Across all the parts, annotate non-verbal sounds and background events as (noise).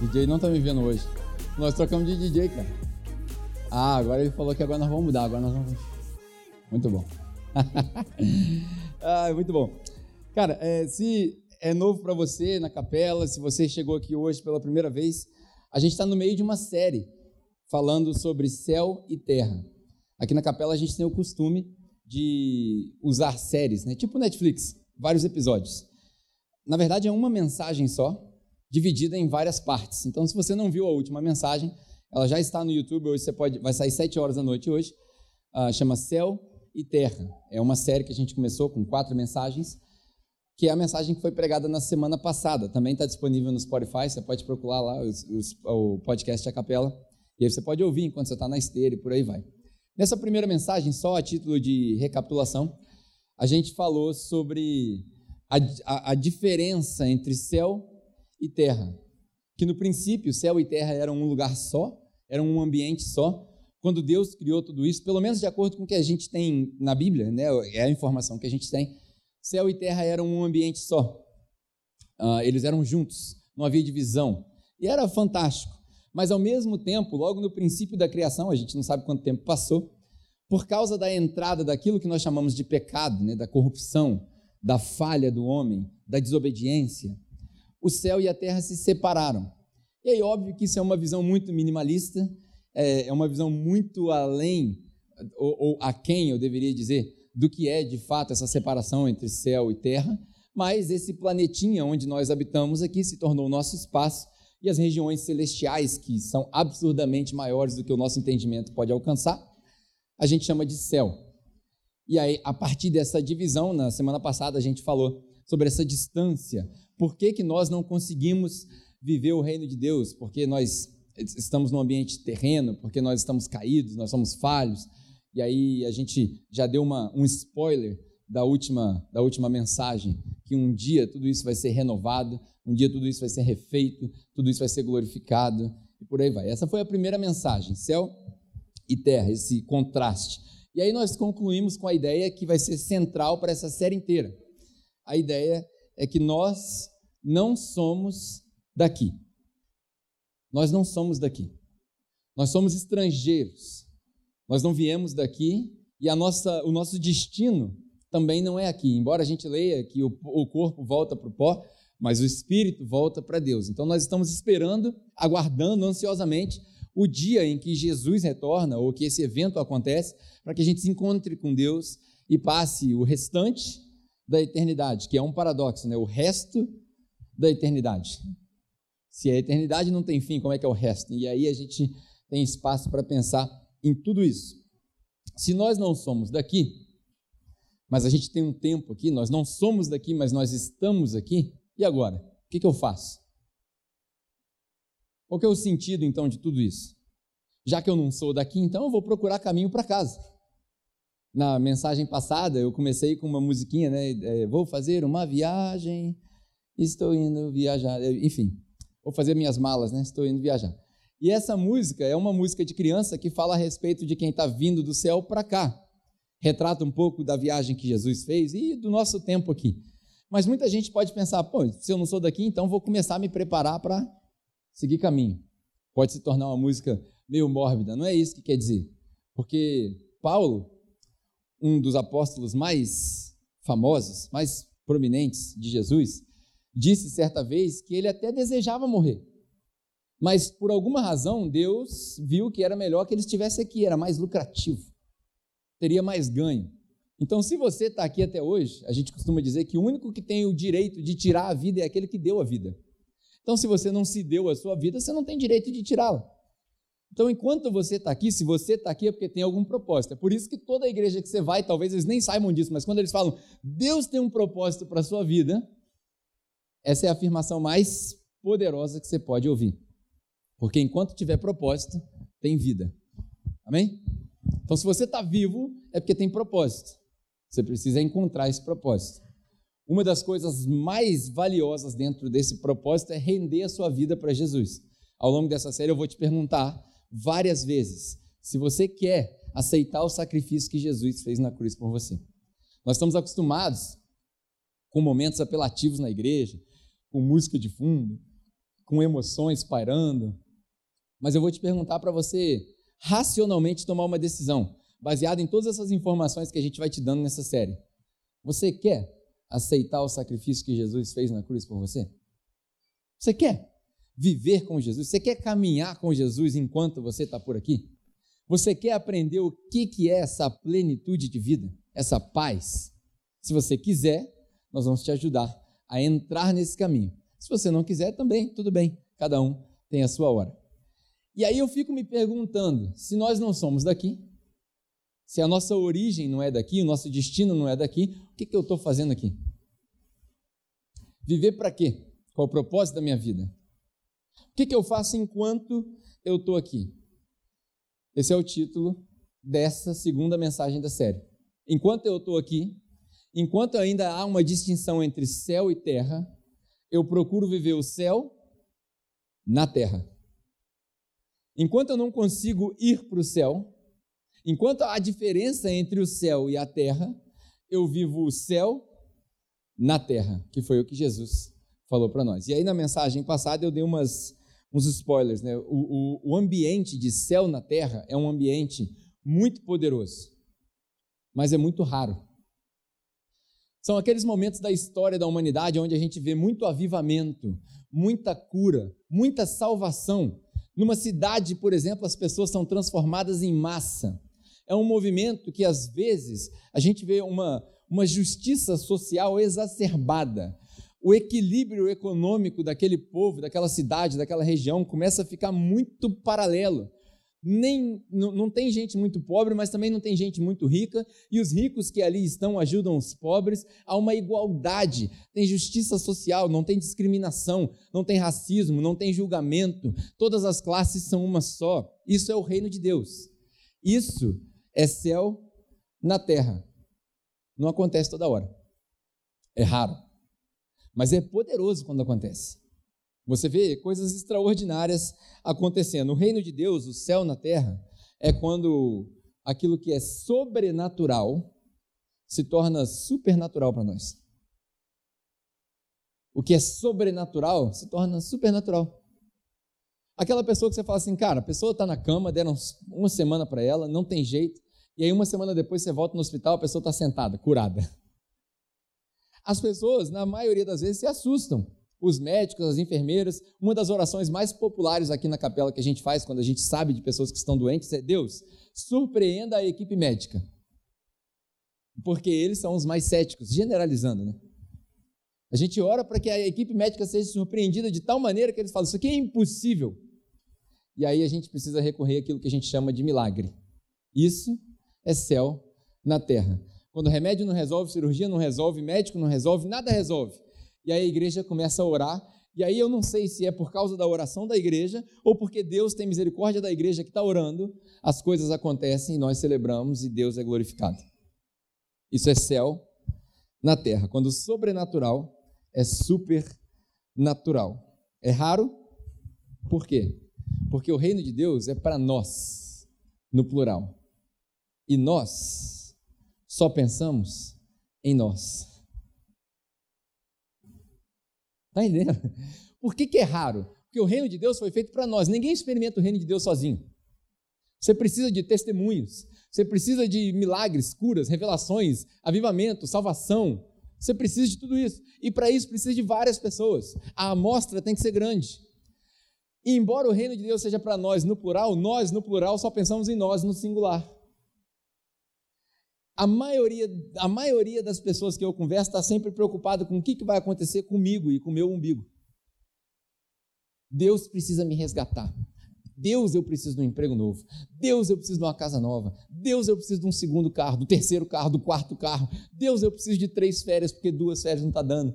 DJ não tá me vendo hoje. Nós trocamos de DJ, cara. Ah, agora ele falou que agora nós vamos mudar. Agora nós vamos. Muito bom. (laughs) ah, muito bom. Cara, é, se é novo para você na capela, se você chegou aqui hoje pela primeira vez, a gente está no meio de uma série falando sobre céu e terra. Aqui na capela a gente tem o costume de usar séries, né? Tipo Netflix, vários episódios. Na verdade é uma mensagem só, dividida em várias partes. Então, se você não viu a última mensagem, ela já está no YouTube. Hoje você pode, vai sair sete horas da noite hoje. Uh, chama Céu e Terra. É uma série que a gente começou com quatro mensagens, que é a mensagem que foi pregada na semana passada. Também está disponível no Spotify. Você pode procurar lá os, os, o podcast A Capela. E aí você pode ouvir enquanto você está na esteira e por aí vai. Nessa primeira mensagem, só a título de recapitulação, a gente falou sobre a, a, a diferença entre céu e terra. Que no princípio, céu e terra eram um lugar só, eram um ambiente só. Quando Deus criou tudo isso, pelo menos de acordo com o que a gente tem na Bíblia, né, é a informação que a gente tem, céu e terra eram um ambiente só. Uh, eles eram juntos, não havia divisão. E era fantástico. Mas ao mesmo tempo, logo no princípio da criação, a gente não sabe quanto tempo passou, por causa da entrada daquilo que nós chamamos de pecado, né, da corrupção, da falha do homem, da desobediência, o céu e a terra se separaram. E aí, óbvio que isso é uma visão muito minimalista, é, é uma visão muito além, ou, ou a quem eu deveria dizer, do que é de fato essa separação entre céu e terra, mas esse planetinha onde nós habitamos aqui se tornou o nosso espaço e as regiões celestiais, que são absurdamente maiores do que o nosso entendimento pode alcançar, a gente chama de céu. E aí, a partir dessa divisão, na semana passada a gente falou sobre essa distância. Por que, que nós não conseguimos viver o reino de Deus? Porque nós estamos num ambiente terreno, porque nós estamos caídos, nós somos falhos. E aí a gente já deu uma, um spoiler da última, da última mensagem, que um dia tudo isso vai ser renovado, um dia tudo isso vai ser refeito, tudo isso vai ser glorificado, e por aí vai. Essa foi a primeira mensagem, céu e terra, esse contraste. E aí nós concluímos com a ideia que vai ser central para essa série inteira a ideia é que nós não somos daqui. Nós não somos daqui. Nós somos estrangeiros. Nós não viemos daqui e a nossa, o nosso destino também não é aqui. Embora a gente leia que o, o corpo volta para o pó, mas o espírito volta para Deus. Então nós estamos esperando, aguardando ansiosamente o dia em que Jesus retorna ou que esse evento acontece, para que a gente se encontre com Deus e passe o restante da eternidade, que é um paradoxo, né? O resto da eternidade. Se a eternidade não tem fim, como é que é o resto? E aí a gente tem espaço para pensar em tudo isso. Se nós não somos daqui, mas a gente tem um tempo aqui, nós não somos daqui, mas nós estamos aqui, e agora? O que, que eu faço? Qual é o sentido então de tudo isso? Já que eu não sou daqui, então eu vou procurar caminho para casa na mensagem passada, eu comecei com uma musiquinha, né? É, vou fazer uma viagem, estou indo viajar. Enfim, vou fazer minhas malas, né? Estou indo viajar. E essa música é uma música de criança que fala a respeito de quem está vindo do céu para cá. Retrata um pouco da viagem que Jesus fez e do nosso tempo aqui. Mas muita gente pode pensar, pô, se eu não sou daqui, então vou começar a me preparar para seguir caminho. Pode se tornar uma música meio mórbida, não é isso que quer dizer. Porque Paulo, um dos apóstolos mais famosos, mais prominentes de Jesus, disse certa vez que ele até desejava morrer. Mas por alguma razão, Deus viu que era melhor que ele estivesse aqui, era mais lucrativo, teria mais ganho. Então, se você está aqui até hoje, a gente costuma dizer que o único que tem o direito de tirar a vida é aquele que deu a vida. Então, se você não se deu a sua vida, você não tem direito de tirá-la. Então, enquanto você está aqui, se você está aqui é porque tem algum propósito. É por isso que toda igreja que você vai, talvez eles nem saibam disso, mas quando eles falam, Deus tem um propósito para a sua vida, essa é a afirmação mais poderosa que você pode ouvir. Porque enquanto tiver propósito, tem vida. Amém? Então, se você está vivo, é porque tem propósito. Você precisa encontrar esse propósito. Uma das coisas mais valiosas dentro desse propósito é render a sua vida para Jesus. Ao longo dessa série, eu vou te perguntar várias vezes se você quer aceitar o sacrifício que Jesus fez na cruz por você. Nós estamos acostumados com momentos apelativos na igreja, com música de fundo, com emoções pairando, mas eu vou te perguntar para você racionalmente tomar uma decisão, baseada em todas essas informações que a gente vai te dando nessa série. Você quer aceitar o sacrifício que Jesus fez na cruz por você? Você quer viver com Jesus? Você quer caminhar com Jesus enquanto você está por aqui? Você quer aprender o que, que é essa plenitude de vida, essa paz? Se você quiser, nós vamos te ajudar a entrar nesse caminho. Se você não quiser, também, tudo bem, cada um tem a sua hora. E aí eu fico me perguntando: se nós não somos daqui, se a nossa origem não é daqui, o nosso destino não é daqui, o que, que eu estou fazendo aqui? Viver para quê? Qual o propósito da minha vida? O que, que eu faço enquanto eu estou aqui? Esse é o título dessa segunda mensagem da série. Enquanto eu estou aqui, enquanto ainda há uma distinção entre céu e terra, eu procuro viver o céu na terra. Enquanto eu não consigo ir para o céu, enquanto há diferença entre o céu e a terra, eu vivo o céu na terra, que foi o que Jesus falou para nós. E aí na mensagem passada eu dei umas, uns spoilers, né? O, o, o ambiente de céu na terra é um ambiente muito poderoso, mas é muito raro. São aqueles momentos da história da humanidade onde a gente vê muito avivamento, muita cura, muita salvação. Numa cidade, por exemplo, as pessoas são transformadas em massa. É um movimento que, às vezes, a gente vê uma, uma justiça social exacerbada. O equilíbrio econômico daquele povo, daquela cidade, daquela região começa a ficar muito paralelo nem não, não tem gente muito pobre, mas também não tem gente muito rica, e os ricos que ali estão ajudam os pobres, há uma igualdade, tem justiça social, não tem discriminação, não tem racismo, não tem julgamento, todas as classes são uma só. Isso é o reino de Deus. Isso é céu na terra. Não acontece toda hora. É raro. Mas é poderoso quando acontece. Você vê coisas extraordinárias acontecendo. O reino de Deus, o céu na terra, é quando aquilo que é sobrenatural se torna supernatural para nós. O que é sobrenatural se torna supernatural. Aquela pessoa que você fala assim, cara, a pessoa está na cama, deram uma semana para ela, não tem jeito, e aí uma semana depois você volta no hospital, a pessoa está sentada, curada. As pessoas, na maioria das vezes, se assustam os médicos, as enfermeiras. Uma das orações mais populares aqui na capela que a gente faz quando a gente sabe de pessoas que estão doentes é: Deus, surpreenda a equipe médica. Porque eles são os mais céticos, generalizando, né? A gente ora para que a equipe médica seja surpreendida de tal maneira que eles falam: Isso aqui é impossível. E aí a gente precisa recorrer àquilo que a gente chama de milagre. Isso é céu na terra. Quando remédio não resolve, cirurgia não resolve, médico não resolve, nada resolve e aí a igreja começa a orar. E aí eu não sei se é por causa da oração da igreja ou porque Deus tem misericórdia da igreja que está orando, as coisas acontecem e nós celebramos e Deus é glorificado. Isso é céu na terra, quando o sobrenatural é supernatural. É raro, por quê? Porque o reino de Deus é para nós, no plural. E nós só pensamos em nós. Está entendendo? Por que, que é raro? Porque o reino de Deus foi feito para nós. Ninguém experimenta o reino de Deus sozinho. Você precisa de testemunhos, você precisa de milagres, curas, revelações, avivamento, salvação. Você precisa de tudo isso. E para isso precisa de várias pessoas. A amostra tem que ser grande. E embora o reino de Deus seja para nós no plural, nós no plural só pensamos em nós no singular. A maioria, a maioria das pessoas que eu converso está sempre preocupada com o que, que vai acontecer comigo e com o meu umbigo. Deus precisa me resgatar. Deus, eu preciso de um emprego novo. Deus, eu preciso de uma casa nova. Deus, eu preciso de um segundo carro, do terceiro carro, do quarto carro. Deus, eu preciso de três férias, porque duas férias não está dando.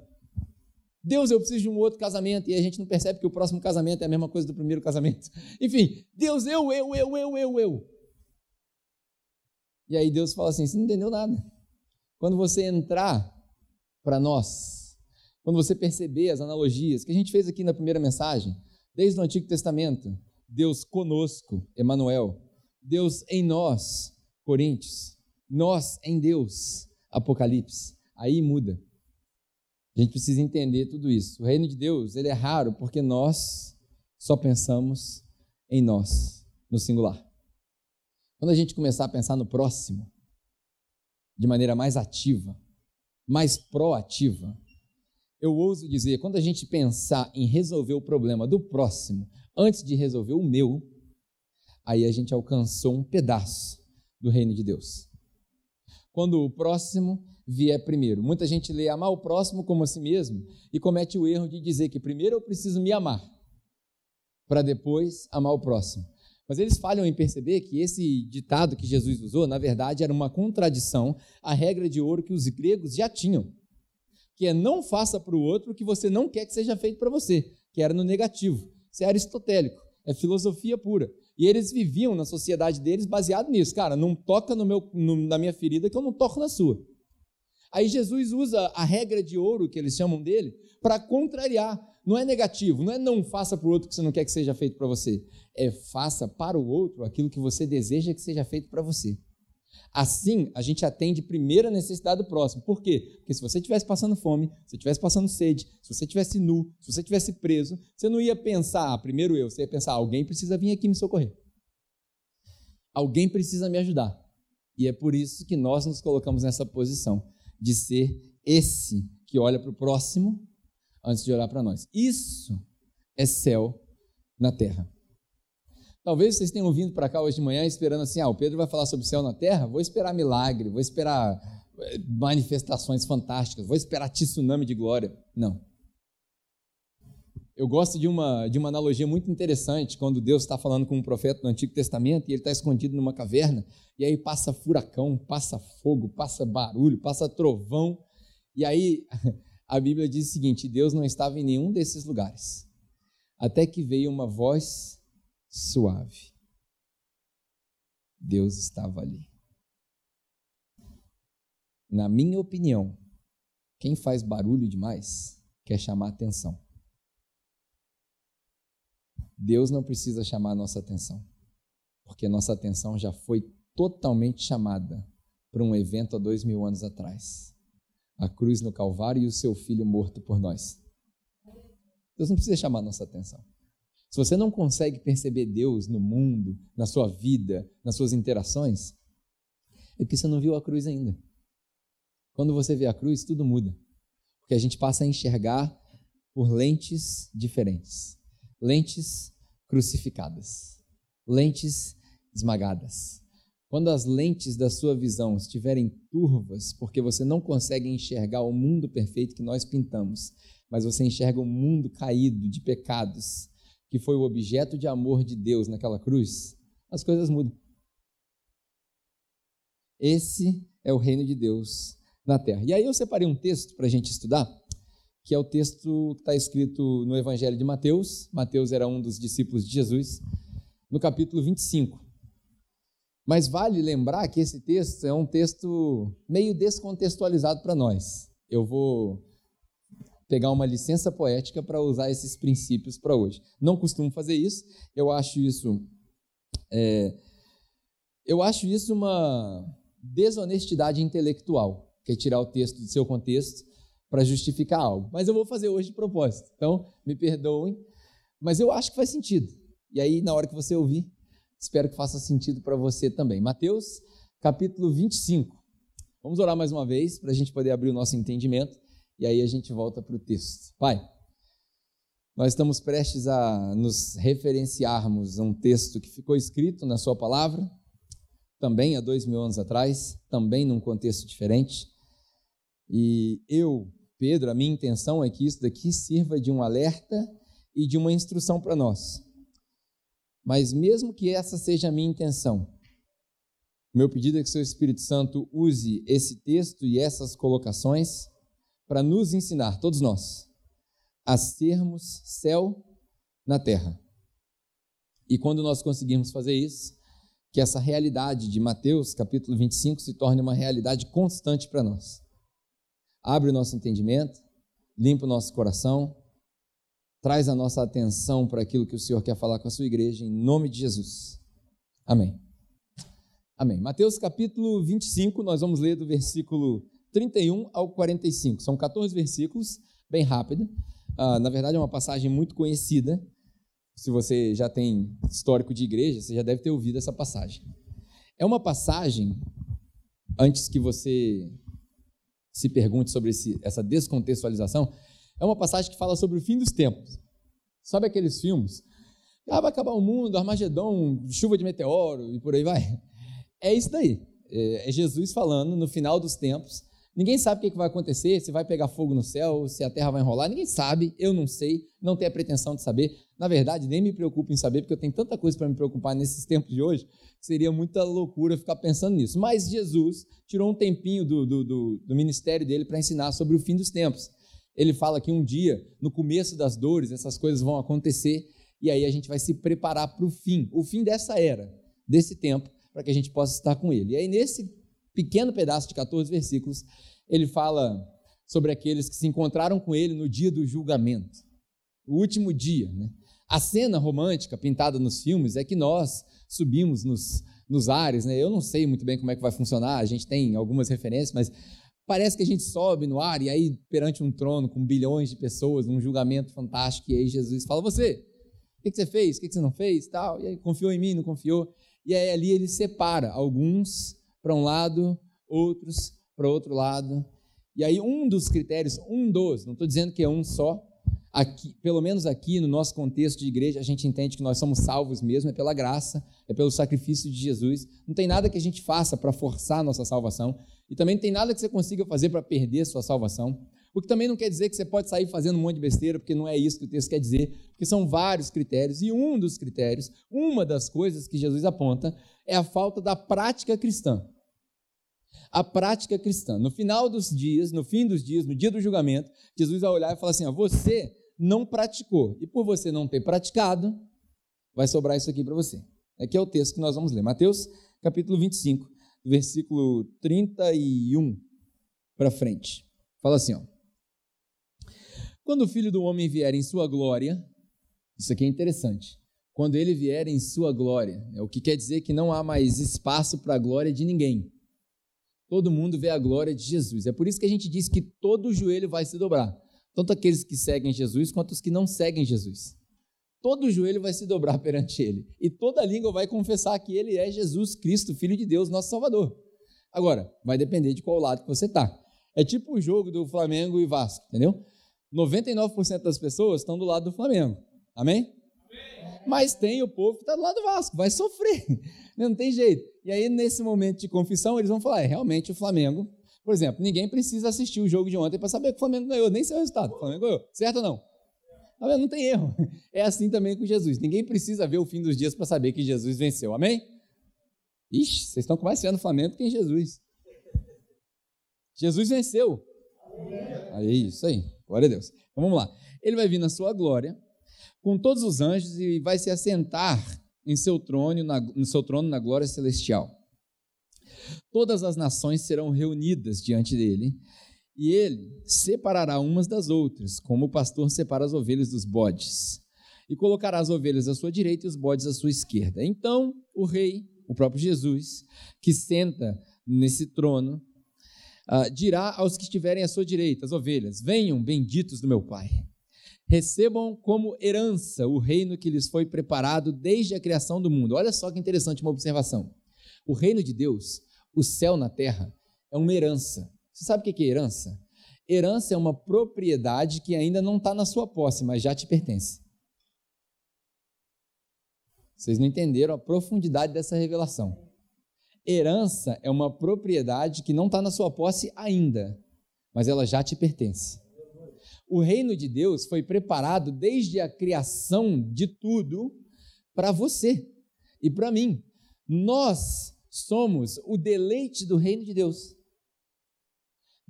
Deus, eu preciso de um outro casamento, e a gente não percebe que o próximo casamento é a mesma coisa do primeiro casamento. Enfim, Deus, eu, eu, eu, eu, eu, eu. E aí Deus fala assim: você não entendeu nada. Quando você entrar para nós, quando você perceber as analogias que a gente fez aqui na primeira mensagem, desde o Antigo Testamento, Deus conosco, Emanuel, Deus em nós, Coríntios, nós em Deus, Apocalipse. Aí muda. A gente precisa entender tudo isso. O reino de Deus, ele é raro porque nós só pensamos em nós, no singular. Quando a gente começar a pensar no próximo, de maneira mais ativa, mais proativa, eu ouso dizer, quando a gente pensar em resolver o problema do próximo antes de resolver o meu, aí a gente alcançou um pedaço do reino de Deus. Quando o próximo vier primeiro. Muita gente lê amar o próximo como a si mesmo e comete o erro de dizer que primeiro eu preciso me amar para depois amar o próximo. Mas eles falham em perceber que esse ditado que Jesus usou, na verdade, era uma contradição à regra de ouro que os gregos já tinham, que é não faça para o outro o que você não quer que seja feito para você, que era no negativo. Isso é aristotélico, é filosofia pura. E eles viviam na sociedade deles baseado nisso. Cara, não toca no meu, no, na minha ferida que eu não toco na sua. Aí Jesus usa a regra de ouro, que eles chamam dele, para contrariar. Não é negativo, não é não faça para o outro que você não quer que seja feito para você. É faça para o outro aquilo que você deseja que seja feito para você. Assim, a gente atende primeiro a necessidade do próximo. Por quê? Porque se você estivesse passando fome, se estivesse passando sede, se você estivesse nu, se você estivesse preso, você não ia pensar, ah, primeiro eu, você ia pensar, alguém precisa vir aqui me socorrer. Alguém precisa me ajudar. E é por isso que nós nos colocamos nessa posição de ser esse que olha para o próximo antes de olhar para nós. Isso é céu na terra. Talvez vocês tenham vindo para cá hoje de manhã esperando assim: ah, o Pedro vai falar sobre céu na terra, vou esperar milagre, vou esperar eh, manifestações fantásticas, vou esperar tsunami de glória. Não. Eu gosto de uma, de uma analogia muito interessante quando Deus está falando com um profeta do Antigo Testamento e ele está escondido numa caverna, e aí passa furacão, passa fogo, passa barulho, passa trovão, e aí (laughs) a Bíblia diz o seguinte: Deus não estava em nenhum desses lugares, até que veio uma voz suave. Deus estava ali. Na minha opinião, quem faz barulho demais quer chamar atenção. Deus não precisa chamar a nossa atenção, porque nossa atenção já foi totalmente chamada para um evento há dois mil anos atrás a cruz no Calvário e o seu filho morto por nós. Deus não precisa chamar nossa atenção. Se você não consegue perceber Deus no mundo, na sua vida, nas suas interações, é porque você não viu a cruz ainda. Quando você vê a cruz, tudo muda. Porque a gente passa a enxergar por lentes diferentes lentes crucificadas, lentes esmagadas. Quando as lentes da sua visão estiverem turvas, porque você não consegue enxergar o mundo perfeito que nós pintamos, mas você enxerga o um mundo caído de pecados, que foi o objeto de amor de Deus naquela cruz, as coisas mudam. Esse é o reino de Deus na terra. E aí eu separei um texto para a gente estudar, que é o texto que está escrito no Evangelho de Mateus. Mateus era um dos discípulos de Jesus, no capítulo 25. Mas vale lembrar que esse texto é um texto meio descontextualizado para nós. Eu vou pegar uma licença poética para usar esses princípios para hoje. Não costumo fazer isso, eu acho isso. É, eu acho isso uma desonestidade intelectual, que é tirar o texto do seu contexto para justificar algo. Mas eu vou fazer hoje de propósito. Então, me perdoem, mas eu acho que faz sentido. E aí, na hora que você ouvir, espero que faça sentido para você também. Mateus, capítulo 25. Vamos orar mais uma vez para a gente poder abrir o nosso entendimento e aí a gente volta para o texto. Pai, nós estamos prestes a nos referenciarmos a um texto que ficou escrito na Sua palavra, também há dois mil anos atrás, também num contexto diferente. E eu Pedro, a minha intenção é que isso daqui sirva de um alerta e de uma instrução para nós. Mas mesmo que essa seja a minha intenção, meu pedido é que o seu Espírito Santo use esse texto e essas colocações para nos ensinar, todos nós, a sermos céu na terra. E quando nós conseguirmos fazer isso, que essa realidade de Mateus, capítulo 25, se torne uma realidade constante para nós abre o nosso entendimento, limpa o nosso coração, traz a nossa atenção para aquilo que o Senhor quer falar com a sua igreja, em nome de Jesus. Amém. Amém. Mateus capítulo 25, nós vamos ler do versículo 31 ao 45. São 14 versículos, bem rápido. Uh, na verdade, é uma passagem muito conhecida. Se você já tem histórico de igreja, você já deve ter ouvido essa passagem. É uma passagem, antes que você se pergunte sobre esse, essa descontextualização, é uma passagem que fala sobre o fim dos tempos. Sabe aqueles filmes? Ah, vai acabar o mundo, Armagedon, chuva de meteoro e por aí vai. É isso daí. É, é Jesus falando no final dos tempos Ninguém sabe o que vai acontecer, se vai pegar fogo no céu, se a terra vai enrolar. Ninguém sabe, eu não sei, não tenho a pretensão de saber. Na verdade, nem me preocupo em saber, porque eu tenho tanta coisa para me preocupar nesses tempos de hoje, seria muita loucura ficar pensando nisso. Mas Jesus tirou um tempinho do, do, do, do ministério dele para ensinar sobre o fim dos tempos. Ele fala que um dia, no começo das dores, essas coisas vão acontecer, e aí a gente vai se preparar para o fim, o fim dessa era, desse tempo, para que a gente possa estar com ele. E aí, nesse pequeno pedaço de 14 versículos, ele fala sobre aqueles que se encontraram com ele no dia do julgamento, o último dia. Né? A cena romântica pintada nos filmes é que nós subimos nos, nos ares, né? eu não sei muito bem como é que vai funcionar, a gente tem algumas referências, mas parece que a gente sobe no ar e aí perante um trono com bilhões de pessoas, um julgamento fantástico, e aí Jesus fala, você, o que você fez, o que você não fez, tal, e aí confiou em mim, não confiou, e aí ali ele separa alguns para um lado, outros para outro lado. E aí, um dos critérios, um dos, não estou dizendo que é um só, aqui, pelo menos aqui no nosso contexto de igreja, a gente entende que nós somos salvos mesmo, é pela graça, é pelo sacrifício de Jesus. Não tem nada que a gente faça para forçar a nossa salvação, e também não tem nada que você consiga fazer para perder sua salvação. O que também não quer dizer que você pode sair fazendo um monte de besteira, porque não é isso que o texto quer dizer, porque são vários critérios, e um dos critérios, uma das coisas que Jesus aponta, é a falta da prática cristã a prática cristã. No final dos dias, no fim dos dias, no dia do julgamento, Jesus vai olhar e falar assim: ó, você não praticou, e por você não ter praticado, vai sobrar isso aqui para você. Aqui é o texto que nós vamos ler. Mateus capítulo 25, versículo 31 para frente. Fala assim, ó. Quando o Filho do homem vier em sua glória, isso aqui é interessante. Quando ele vier em sua glória, é o que quer dizer que não há mais espaço para a glória de ninguém todo mundo vê a glória de Jesus. É por isso que a gente diz que todo joelho vai se dobrar, tanto aqueles que seguem Jesus quanto os que não seguem Jesus. Todo joelho vai se dobrar perante ele, e toda língua vai confessar que ele é Jesus Cristo, Filho de Deus, nosso Salvador. Agora, vai depender de qual lado que você está. É tipo o jogo do Flamengo e Vasco, entendeu? 99% das pessoas estão do lado do Flamengo. Amém? Mas tem o povo que está do lado do Vasco, vai sofrer, (laughs) não tem jeito. E aí, nesse momento de confissão, eles vão falar: é, realmente o Flamengo, por exemplo, ninguém precisa assistir o jogo de ontem para saber que o Flamengo ganhou, nem seu resultado. O Flamengo ganhou, certo ou não? Não tem erro. (laughs) É assim também com Jesus. Ninguém precisa ver o fim dos dias para saber que Jesus venceu. Amém? Ixi, vocês estão mais no Flamengo que em Jesus. Jesus venceu. Aí, isso aí. Glória a Deus. Então vamos lá. Ele vai vir na sua glória com todos os anjos e vai se assentar em seu trono, na, no seu trono na glória celestial. Todas as nações serão reunidas diante dele, e ele separará umas das outras, como o pastor separa as ovelhas dos bodes, e colocará as ovelhas à sua direita e os bodes à sua esquerda. Então, o rei, o próprio Jesus, que senta nesse trono, uh, dirá aos que estiverem à sua direita, as ovelhas: Venham, benditos do meu Pai recebam como herança o reino que lhes foi preparado desde a criação do mundo. Olha só que interessante uma observação. O reino de Deus, o céu na terra, é uma herança. Você sabe o que é herança? Herança é uma propriedade que ainda não está na sua posse, mas já te pertence. Vocês não entenderam a profundidade dessa revelação. Herança é uma propriedade que não está na sua posse ainda, mas ela já te pertence. O reino de Deus foi preparado desde a criação de tudo para você e para mim. Nós somos o deleite do reino de Deus.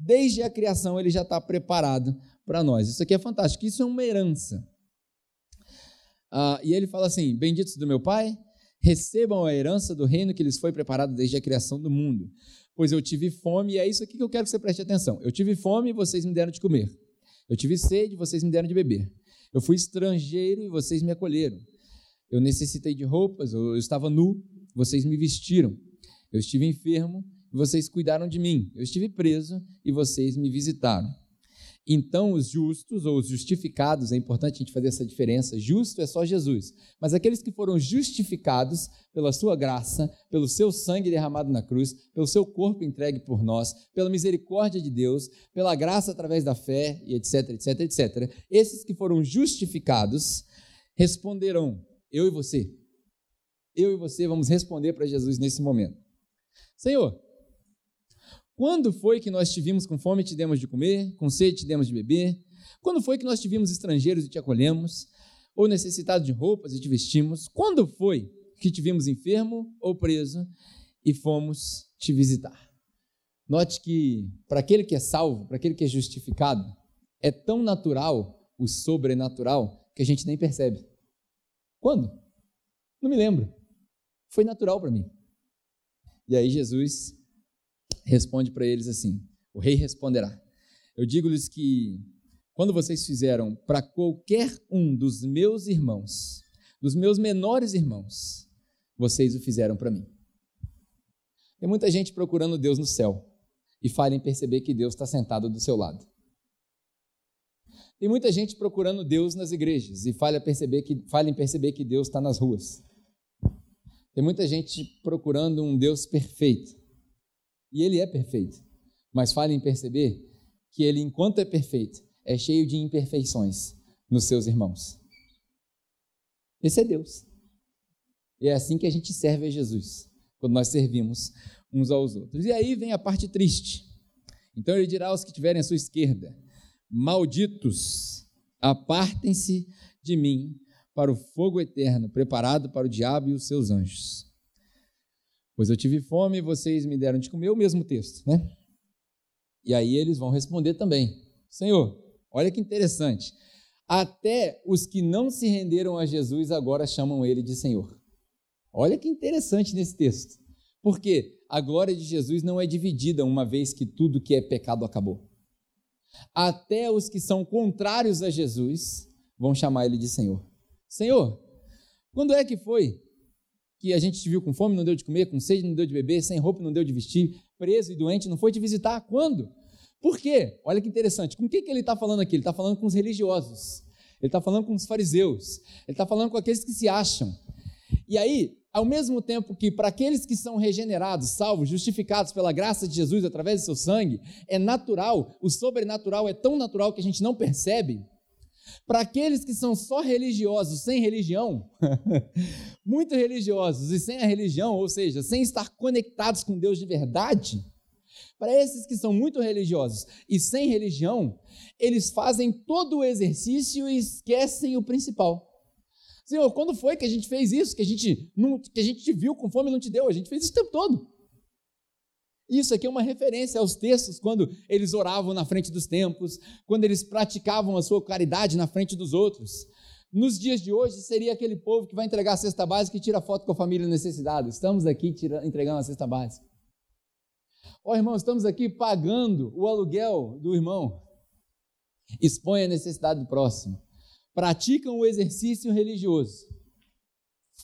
Desde a criação ele já está preparado para nós. Isso aqui é fantástico. Isso é uma herança. Ah, e ele fala assim: Benditos do meu Pai, recebam a herança do reino que lhes foi preparado desde a criação do mundo. Pois eu tive fome, e é isso aqui que eu quero que você preste atenção. Eu tive fome e vocês me deram de comer. Eu tive sede, vocês me deram de beber. Eu fui estrangeiro e vocês me acolheram. Eu necessitei de roupas, eu estava nu, vocês me vestiram. Eu estive enfermo e vocês cuidaram de mim. Eu estive preso e vocês me visitaram. Então, os justos ou os justificados, é importante a gente fazer essa diferença. Justo é só Jesus. Mas aqueles que foram justificados pela sua graça, pelo seu sangue derramado na cruz, pelo seu corpo entregue por nós, pela misericórdia de Deus, pela graça através da fé, e etc, etc, etc. Esses que foram justificados responderão: Eu e você. Eu e você vamos responder para Jesus nesse momento. Senhor, quando foi que nós te vimos com fome e te demos de comer, com sede te demos de beber? Quando foi que nós te vimos estrangeiros e te acolhemos? Ou necessitado de roupas e te vestimos? Quando foi que te vimos enfermo ou preso e fomos te visitar? Note que para aquele que é salvo, para aquele que é justificado, é tão natural o sobrenatural que a gente nem percebe. Quando? Não me lembro. Foi natural para mim. E aí Jesus responde para eles assim: O rei responderá: Eu digo-lhes que quando vocês fizeram para qualquer um dos meus irmãos, dos meus menores irmãos, vocês o fizeram para mim. Tem muita gente procurando Deus no céu e falha em perceber que Deus está sentado do seu lado. Tem muita gente procurando Deus nas igrejas e falha, perceber que, falha em perceber que Deus está nas ruas. Tem muita gente procurando um Deus perfeito e ele é perfeito. Mas falem em perceber que ele, enquanto é perfeito, é cheio de imperfeições nos seus irmãos. Esse é Deus. E é assim que a gente serve a Jesus, quando nós servimos uns aos outros. E aí vem a parte triste. Então ele dirá aos que tiverem à sua esquerda: Malditos, apartem-se de mim para o fogo eterno, preparado para o diabo e os seus anjos. Pois eu tive fome e vocês me deram de comer, o mesmo texto, né? E aí eles vão responder também: Senhor, olha que interessante. Até os que não se renderam a Jesus agora chamam ele de Senhor. Olha que interessante nesse texto. Porque a glória de Jesus não é dividida uma vez que tudo que é pecado acabou. Até os que são contrários a Jesus vão chamar ele de Senhor. Senhor, quando é que foi que a gente te viu com fome, não deu de comer, com sede, não deu de beber, sem roupa, não deu de vestir, preso e doente, não foi te visitar? Quando? Por quê? Olha que interessante. Com quem que ele está falando aqui? Ele está falando com os religiosos. Ele está falando com os fariseus. Ele está falando com aqueles que se acham. E aí, ao mesmo tempo que para aqueles que são regenerados, salvos, justificados pela graça de Jesus através do seu sangue, é natural, o sobrenatural é tão natural que a gente não percebe, para aqueles que são só religiosos, sem religião, (laughs) muito religiosos e sem a religião, ou seja, sem estar conectados com Deus de verdade, para esses que são muito religiosos e sem religião, eles fazem todo o exercício e esquecem o principal. Senhor, quando foi que a gente fez isso? Que a gente, não, que a gente te viu com fome e não te deu? A gente fez isso o tempo todo. Isso aqui é uma referência aos textos quando eles oravam na frente dos templos, quando eles praticavam a sua caridade na frente dos outros. Nos dias de hoje, seria aquele povo que vai entregar a cesta básica e tira foto com a família necessitada. Estamos aqui entregando a cesta básica. Ó oh, irmão, estamos aqui pagando o aluguel do irmão. Expõe a necessidade do próximo. Praticam o exercício religioso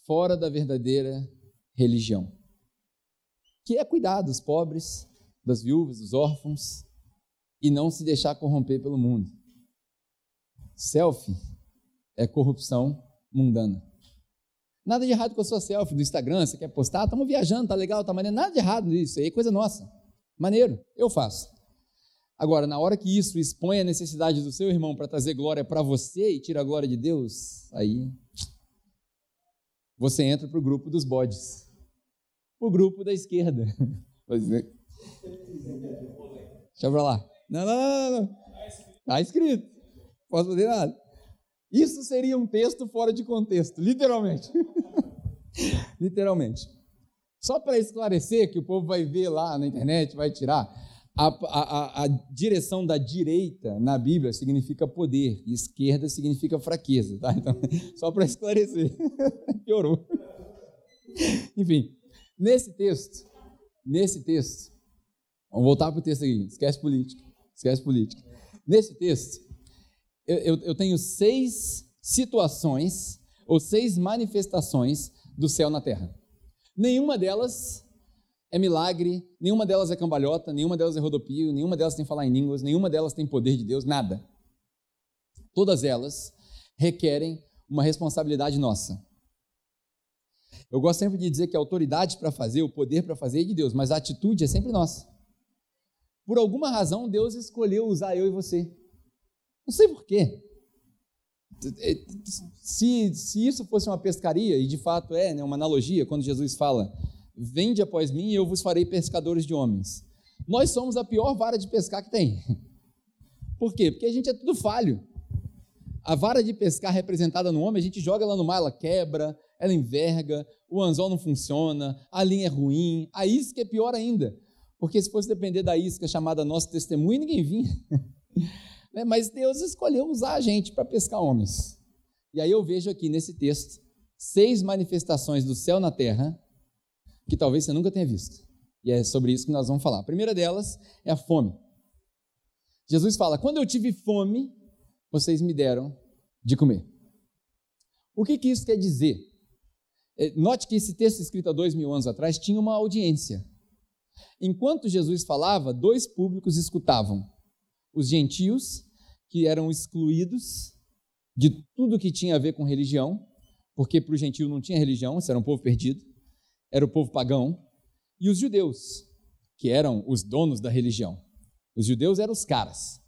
fora da verdadeira religião que é cuidar dos pobres, das viúvas, dos órfãos e não se deixar corromper pelo mundo. Selfie é corrupção mundana. Nada de errado com a sua selfie do Instagram, você quer postar, estamos viajando, tá legal, tá maneiro, nada de errado nisso, aí é coisa nossa. Maneiro, eu faço. Agora, na hora que isso expõe a necessidade do seu irmão para trazer glória para você e tira a glória de Deus, aí você entra para o grupo dos bodes o grupo da esquerda. (laughs) Deixa pra lá. Não, não, não, não. Está escrito. Posso fazer nada. Isso seria um texto fora de contexto, literalmente. (laughs) literalmente. Só para esclarecer, que o povo vai ver lá na internet, vai tirar. A, a, a, direção da direita na Bíblia significa poder, e esquerda significa fraqueza, tá? Então, (laughs) só para esclarecer. Piorou. Enfim, Nesse texto, nesse texto, vamos voltar para o texto aqui, esquece política, esquece política. Nesse texto, eu, eu, eu tenho seis situações ou seis manifestações do céu na terra. Nenhuma delas é milagre, nenhuma delas é cambalhota, nenhuma delas é rodopio, nenhuma delas tem falar em línguas, nenhuma delas tem poder de Deus, nada. Todas elas requerem uma responsabilidade nossa. Eu gosto sempre de dizer que a autoridade para fazer, o poder para fazer é de Deus, mas a atitude é sempre nossa. Por alguma razão, Deus escolheu usar eu e você. Não sei porquê. Se, se isso fosse uma pescaria, e de fato é né, uma analogia, quando Jesus fala Vende após mim e eu vos farei pescadores de homens. Nós somos a pior vara de pescar que tem. Por quê? Porque a gente é tudo falho. A vara de pescar representada no homem, a gente joga ela no mar, ela quebra, ela enverga, o anzol não funciona, a linha é ruim, a isca é pior ainda. Porque se fosse depender da isca chamada nosso testemunho, ninguém vinha. (laughs) Né? Mas Deus escolheu usar a gente para pescar homens. E aí eu vejo aqui nesse texto seis manifestações do céu na terra que talvez você nunca tenha visto. E é sobre isso que nós vamos falar. A primeira delas é a fome. Jesus fala: Quando eu tive fome, vocês me deram de comer. O que, que isso quer dizer? É, note que esse texto escrito há dois mil anos atrás tinha uma audiência. Enquanto Jesus falava, dois públicos escutavam: os gentios, que eram excluídos de tudo que tinha a ver com religião, porque para o gentio não tinha religião, esse era um povo perdido era o povo pagão, e os judeus, que eram os donos da religião. Os judeus eram os caras.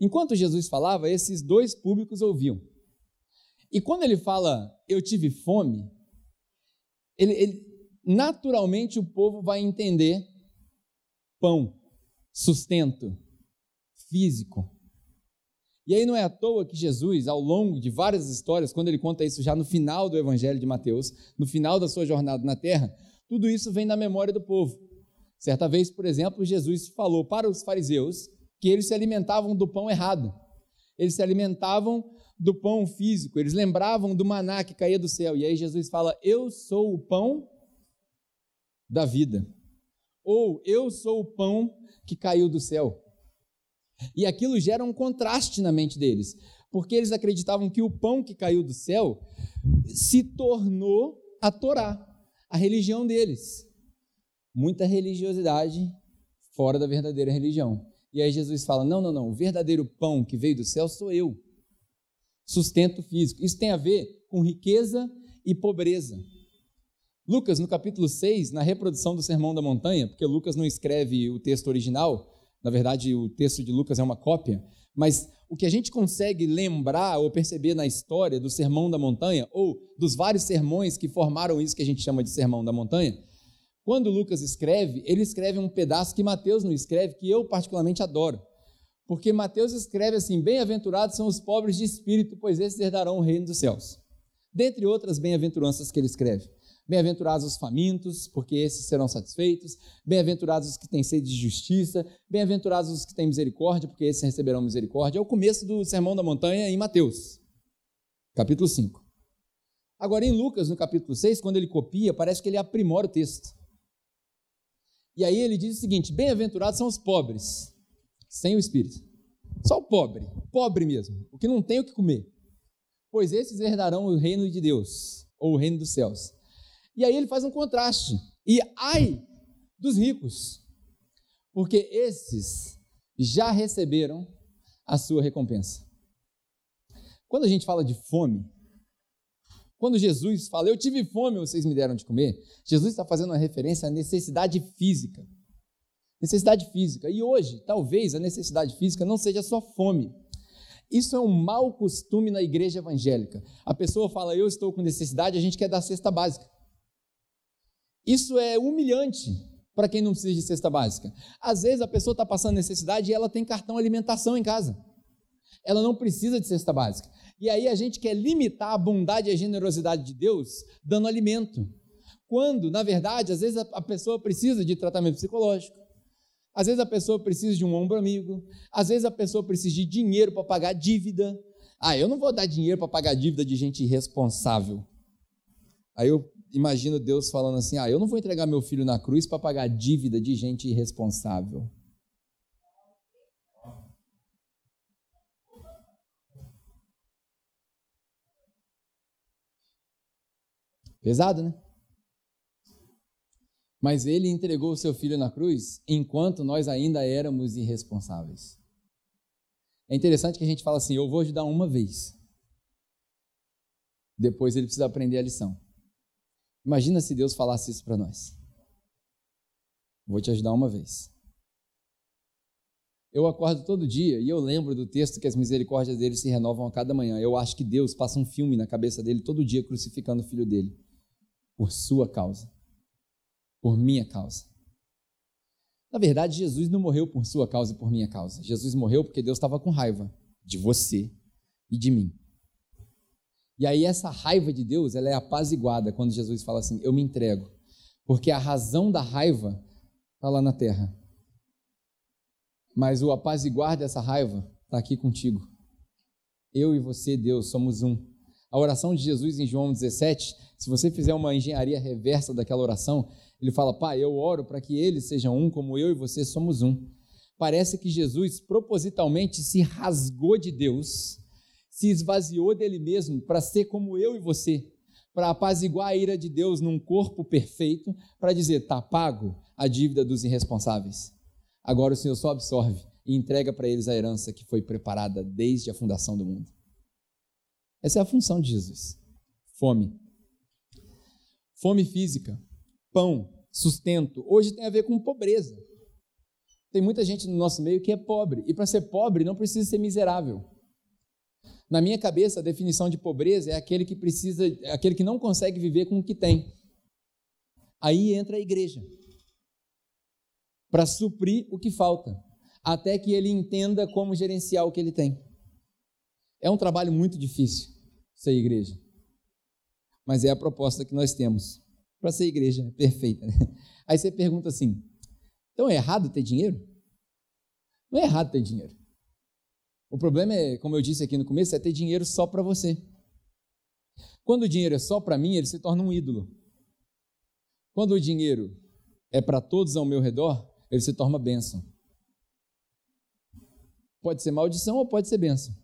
Enquanto Jesus falava, esses dois públicos ouviam. E quando ele fala, eu tive fome, ele, ele, naturalmente o povo vai entender pão, sustento, físico. E aí não é à toa que Jesus, ao longo de várias histórias, quando ele conta isso já no final do Evangelho de Mateus, no final da sua jornada na terra, tudo isso vem na memória do povo. Certa vez, por exemplo, Jesus falou para os fariseus que eles se alimentavam do pão errado. Eles se alimentavam do pão físico, eles lembravam do maná que caía do céu. E aí Jesus fala: Eu sou o pão da vida. Ou eu sou o pão que caiu do céu. E aquilo gera um contraste na mente deles, porque eles acreditavam que o pão que caiu do céu se tornou a Torá, a religião deles. Muita religiosidade fora da verdadeira religião. E aí Jesus fala: não, não, não, o verdadeiro pão que veio do céu sou eu. Sustento físico. Isso tem a ver com riqueza e pobreza. Lucas, no capítulo 6, na reprodução do Sermão da Montanha, porque Lucas não escreve o texto original, na verdade, o texto de Lucas é uma cópia, mas o que a gente consegue lembrar ou perceber na história do Sermão da Montanha, ou dos vários sermões que formaram isso que a gente chama de Sermão da Montanha, quando Lucas escreve, ele escreve um pedaço que Mateus não escreve, que eu particularmente adoro. Porque Mateus escreve assim: Bem-aventurados são os pobres de espírito, pois esses herdarão o reino dos céus. Dentre outras bem-aventuranças que ele escreve. Bem-aventurados os famintos, porque esses serão satisfeitos. Bem-aventurados os que têm sede de justiça. Bem-aventurados os que têm misericórdia, porque esses receberão misericórdia. É o começo do Sermão da Montanha em Mateus, capítulo 5. Agora, em Lucas, no capítulo 6, quando ele copia, parece que ele aprimora o texto. E aí ele diz o seguinte: Bem-aventurados são os pobres, sem o espírito. Só o pobre, pobre mesmo, o que não tem o que comer. Pois esses herdarão o reino de Deus, ou o reino dos céus. E aí ele faz um contraste. E ai dos ricos, porque esses já receberam a sua recompensa. Quando a gente fala de fome, quando Jesus fala, eu tive fome, vocês me deram de comer, Jesus está fazendo uma referência à necessidade física. Necessidade física. E hoje, talvez a necessidade física não seja só fome. Isso é um mau costume na igreja evangélica. A pessoa fala, eu estou com necessidade, a gente quer dar cesta básica. Isso é humilhante para quem não precisa de cesta básica. Às vezes a pessoa está passando necessidade e ela tem cartão alimentação em casa. Ela não precisa de cesta básica. E aí a gente quer limitar a bondade e a generosidade de Deus dando alimento. Quando, na verdade, às vezes a pessoa precisa de tratamento psicológico. Às vezes a pessoa precisa de um ombro amigo. Às vezes a pessoa precisa de dinheiro para pagar dívida. Ah, eu não vou dar dinheiro para pagar dívida de gente irresponsável. Aí eu imagino Deus falando assim: ah, eu não vou entregar meu filho na cruz para pagar dívida de gente irresponsável. Pesado, né? Mas ele entregou o seu filho na cruz enquanto nós ainda éramos irresponsáveis. É interessante que a gente fala assim: eu vou ajudar uma vez. Depois ele precisa aprender a lição. Imagina se Deus falasse isso para nós. Vou te ajudar uma vez. Eu acordo todo dia e eu lembro do texto que as misericórdias dele se renovam a cada manhã. Eu acho que Deus passa um filme na cabeça dele todo dia crucificando o filho dele por sua causa por minha causa. Na verdade, Jesus não morreu por sua causa e por minha causa. Jesus morreu porque Deus estava com raiva de você e de mim. E aí essa raiva de Deus, ela é apaziguada quando Jesus fala assim: "Eu me entrego", porque a razão da raiva está lá na terra. Mas o apaziguar dessa raiva está aqui contigo. Eu e você, Deus, somos um. A oração de Jesus em João 17, se você fizer uma engenharia reversa daquela oração, ele fala: Pai, eu oro para que eles sejam um, como eu e você somos um. Parece que Jesus propositalmente se rasgou de Deus, se esvaziou dele mesmo para ser como eu e você, para apaziguar a ira de Deus num corpo perfeito, para dizer: está pago a dívida dos irresponsáveis. Agora o Senhor só absorve e entrega para eles a herança que foi preparada desde a fundação do mundo. Essa é a função de Jesus. Fome. Fome física pão, sustento, hoje tem a ver com pobreza. Tem muita gente no nosso meio que é pobre, e para ser pobre não precisa ser miserável. Na minha cabeça, a definição de pobreza é aquele que precisa, é aquele que não consegue viver com o que tem. Aí entra a igreja para suprir o que falta, até que ele entenda como gerenciar o que ele tem. É um trabalho muito difícil ser igreja, mas é a proposta que nós temos para ser igreja perfeita. Né? (laughs) Aí você pergunta assim: então é errado ter dinheiro? Não é errado ter dinheiro. O problema é, como eu disse aqui no começo, é ter dinheiro só para você. Quando o dinheiro é só para mim, ele se torna um ídolo. Quando o dinheiro é para todos ao meu redor, ele se torna bênção. Pode ser maldição ou pode ser bênção.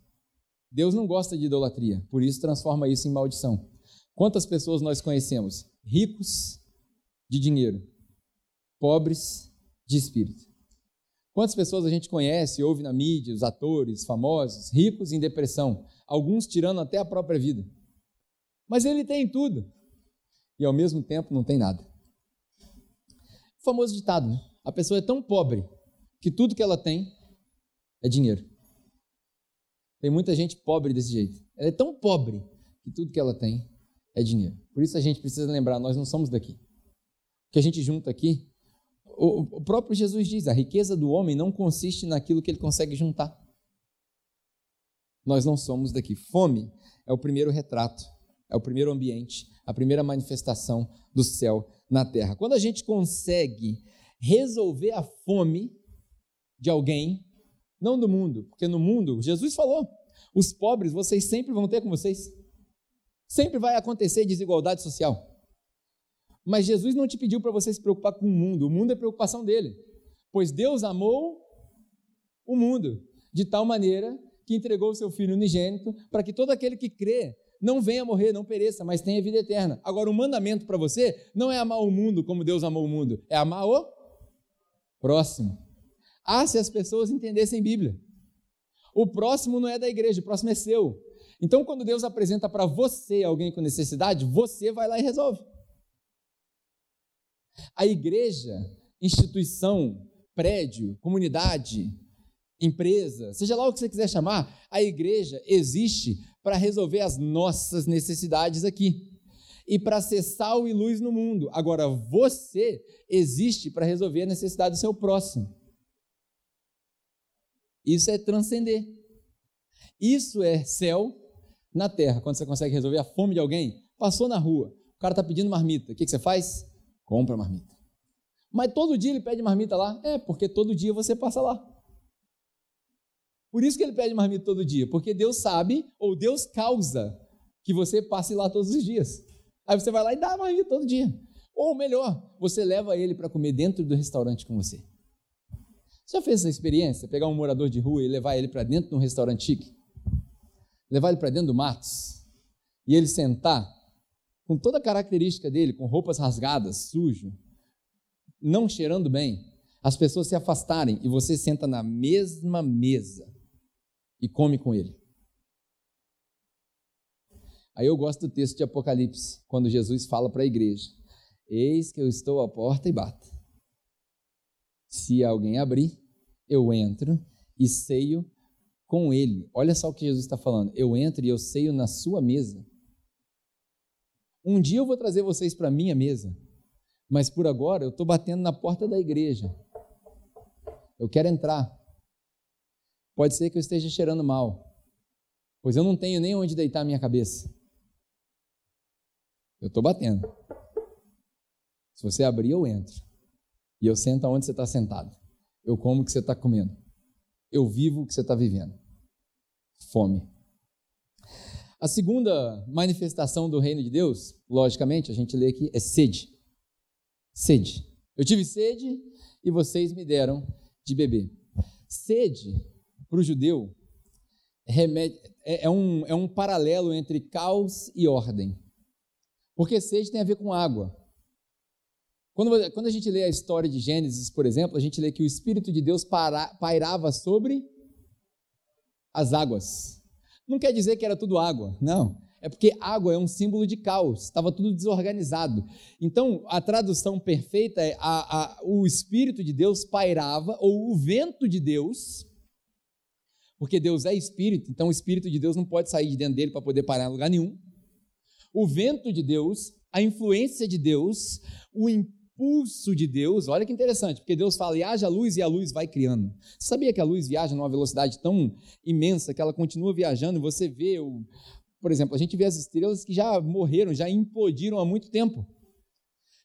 Deus não gosta de idolatria, por isso transforma isso em maldição. Quantas pessoas nós conhecemos ricos de dinheiro, pobres de espírito. Quantas pessoas a gente conhece, ouve na mídia, os atores famosos, ricos em depressão, alguns tirando até a própria vida. Mas ele tem tudo e ao mesmo tempo não tem nada. O famoso ditado, né? A pessoa é tão pobre que tudo que ela tem é dinheiro. Tem muita gente pobre desse jeito. Ela é tão pobre que tudo que ela tem é dinheiro. Por isso a gente precisa lembrar, nós não somos daqui. O que a gente junta aqui, o, próprio Jesus diz, a riqueza do homem não consiste naquilo que ele consegue juntar. Nós não somos daqui. Fome é o primeiro retrato, é o primeiro ambiente, a primeira manifestação do céu na terra. Quando a gente consegue resolver a fome de alguém, não do mundo, porque no mundo, Jesus falou, os pobres vocês sempre vão ter com vocês. Sempre vai acontecer desigualdade social. Mas Jesus não te pediu para você se preocupar com o mundo, o mundo é preocupação dele. Pois Deus amou o mundo de tal maneira que entregou o seu Filho unigênito para que todo aquele que crê não venha morrer, não pereça, mas tenha vida eterna. Agora, o mandamento para você não é amar o mundo como Deus amou o mundo, é amar o próximo. Ah, se as pessoas entendessem Bíblia. O próximo não é da igreja, o próximo é seu. Então, quando Deus apresenta para você alguém com necessidade, você vai lá e resolve. A igreja, instituição, prédio, comunidade, empresa, seja lá o que você quiser chamar, a igreja existe para resolver as nossas necessidades aqui e para ser sal e luz no mundo. Agora, você existe para resolver a necessidade do seu próximo. Isso é transcender. Isso é céu na terra, quando você consegue resolver a fome de alguém, passou na rua, o cara está pedindo marmita, o que, que você faz? Compra marmita. Mas todo dia ele pede marmita lá? É, porque todo dia você passa lá. Por isso que ele pede marmita todo dia, porque Deus sabe, ou Deus causa, que você passe lá todos os dias. Aí você vai lá e dá marmita todo dia. Ou melhor, você leva ele para comer dentro do restaurante com você. Você já fez essa experiência? Pegar um morador de rua e levar ele para dentro de um restaurante chique? Levar ele para dentro do matos e ele sentar com toda a característica dele, com roupas rasgadas, sujo, não cheirando bem, as pessoas se afastarem e você senta na mesma mesa e come com ele. Aí eu gosto do texto de Apocalipse, quando Jesus fala para a igreja: Eis que eu estou à porta e bato. Se alguém abrir, eu entro e ceio com ele. Olha só o que Jesus está falando. Eu entro e eu ceio na sua mesa. Um dia eu vou trazer vocês para a minha mesa, mas por agora eu estou batendo na porta da igreja. Eu quero entrar. Pode ser que eu esteja cheirando mal, pois eu não tenho nem onde deitar a minha cabeça. Eu estou batendo. Se você abrir, eu entro. E eu sento onde você está sentado. Eu como o que você está comendo. Eu vivo o que você está vivendo. Fome. A segunda manifestação do reino de Deus, logicamente, a gente lê aqui, é sede. Sede. Eu tive sede e vocês me deram de beber. Sede, para o judeu, é, é, um, é um paralelo entre caos e ordem. Porque sede tem a ver com água. Quando, quando a gente lê a história de Gênesis, por exemplo, a gente lê que o Espírito de Deus para, pairava sobre as águas. Não quer dizer que era tudo água, não. É porque água é um símbolo de caos, estava tudo desorganizado. Então, a tradução perfeita é a, a, o Espírito de Deus pairava, ou o vento de Deus, porque Deus é Espírito, então o Espírito de Deus não pode sair de dentro dele para poder parar em lugar nenhum o vento de Deus, a influência de Deus, o impulso de Deus. Olha que interessante, porque Deus fala, e haja luz, e a luz vai criando. Você sabia que a luz viaja numa velocidade tão imensa que ela continua viajando e você vê, o, por exemplo, a gente vê as estrelas que já morreram, já implodiram há muito tempo.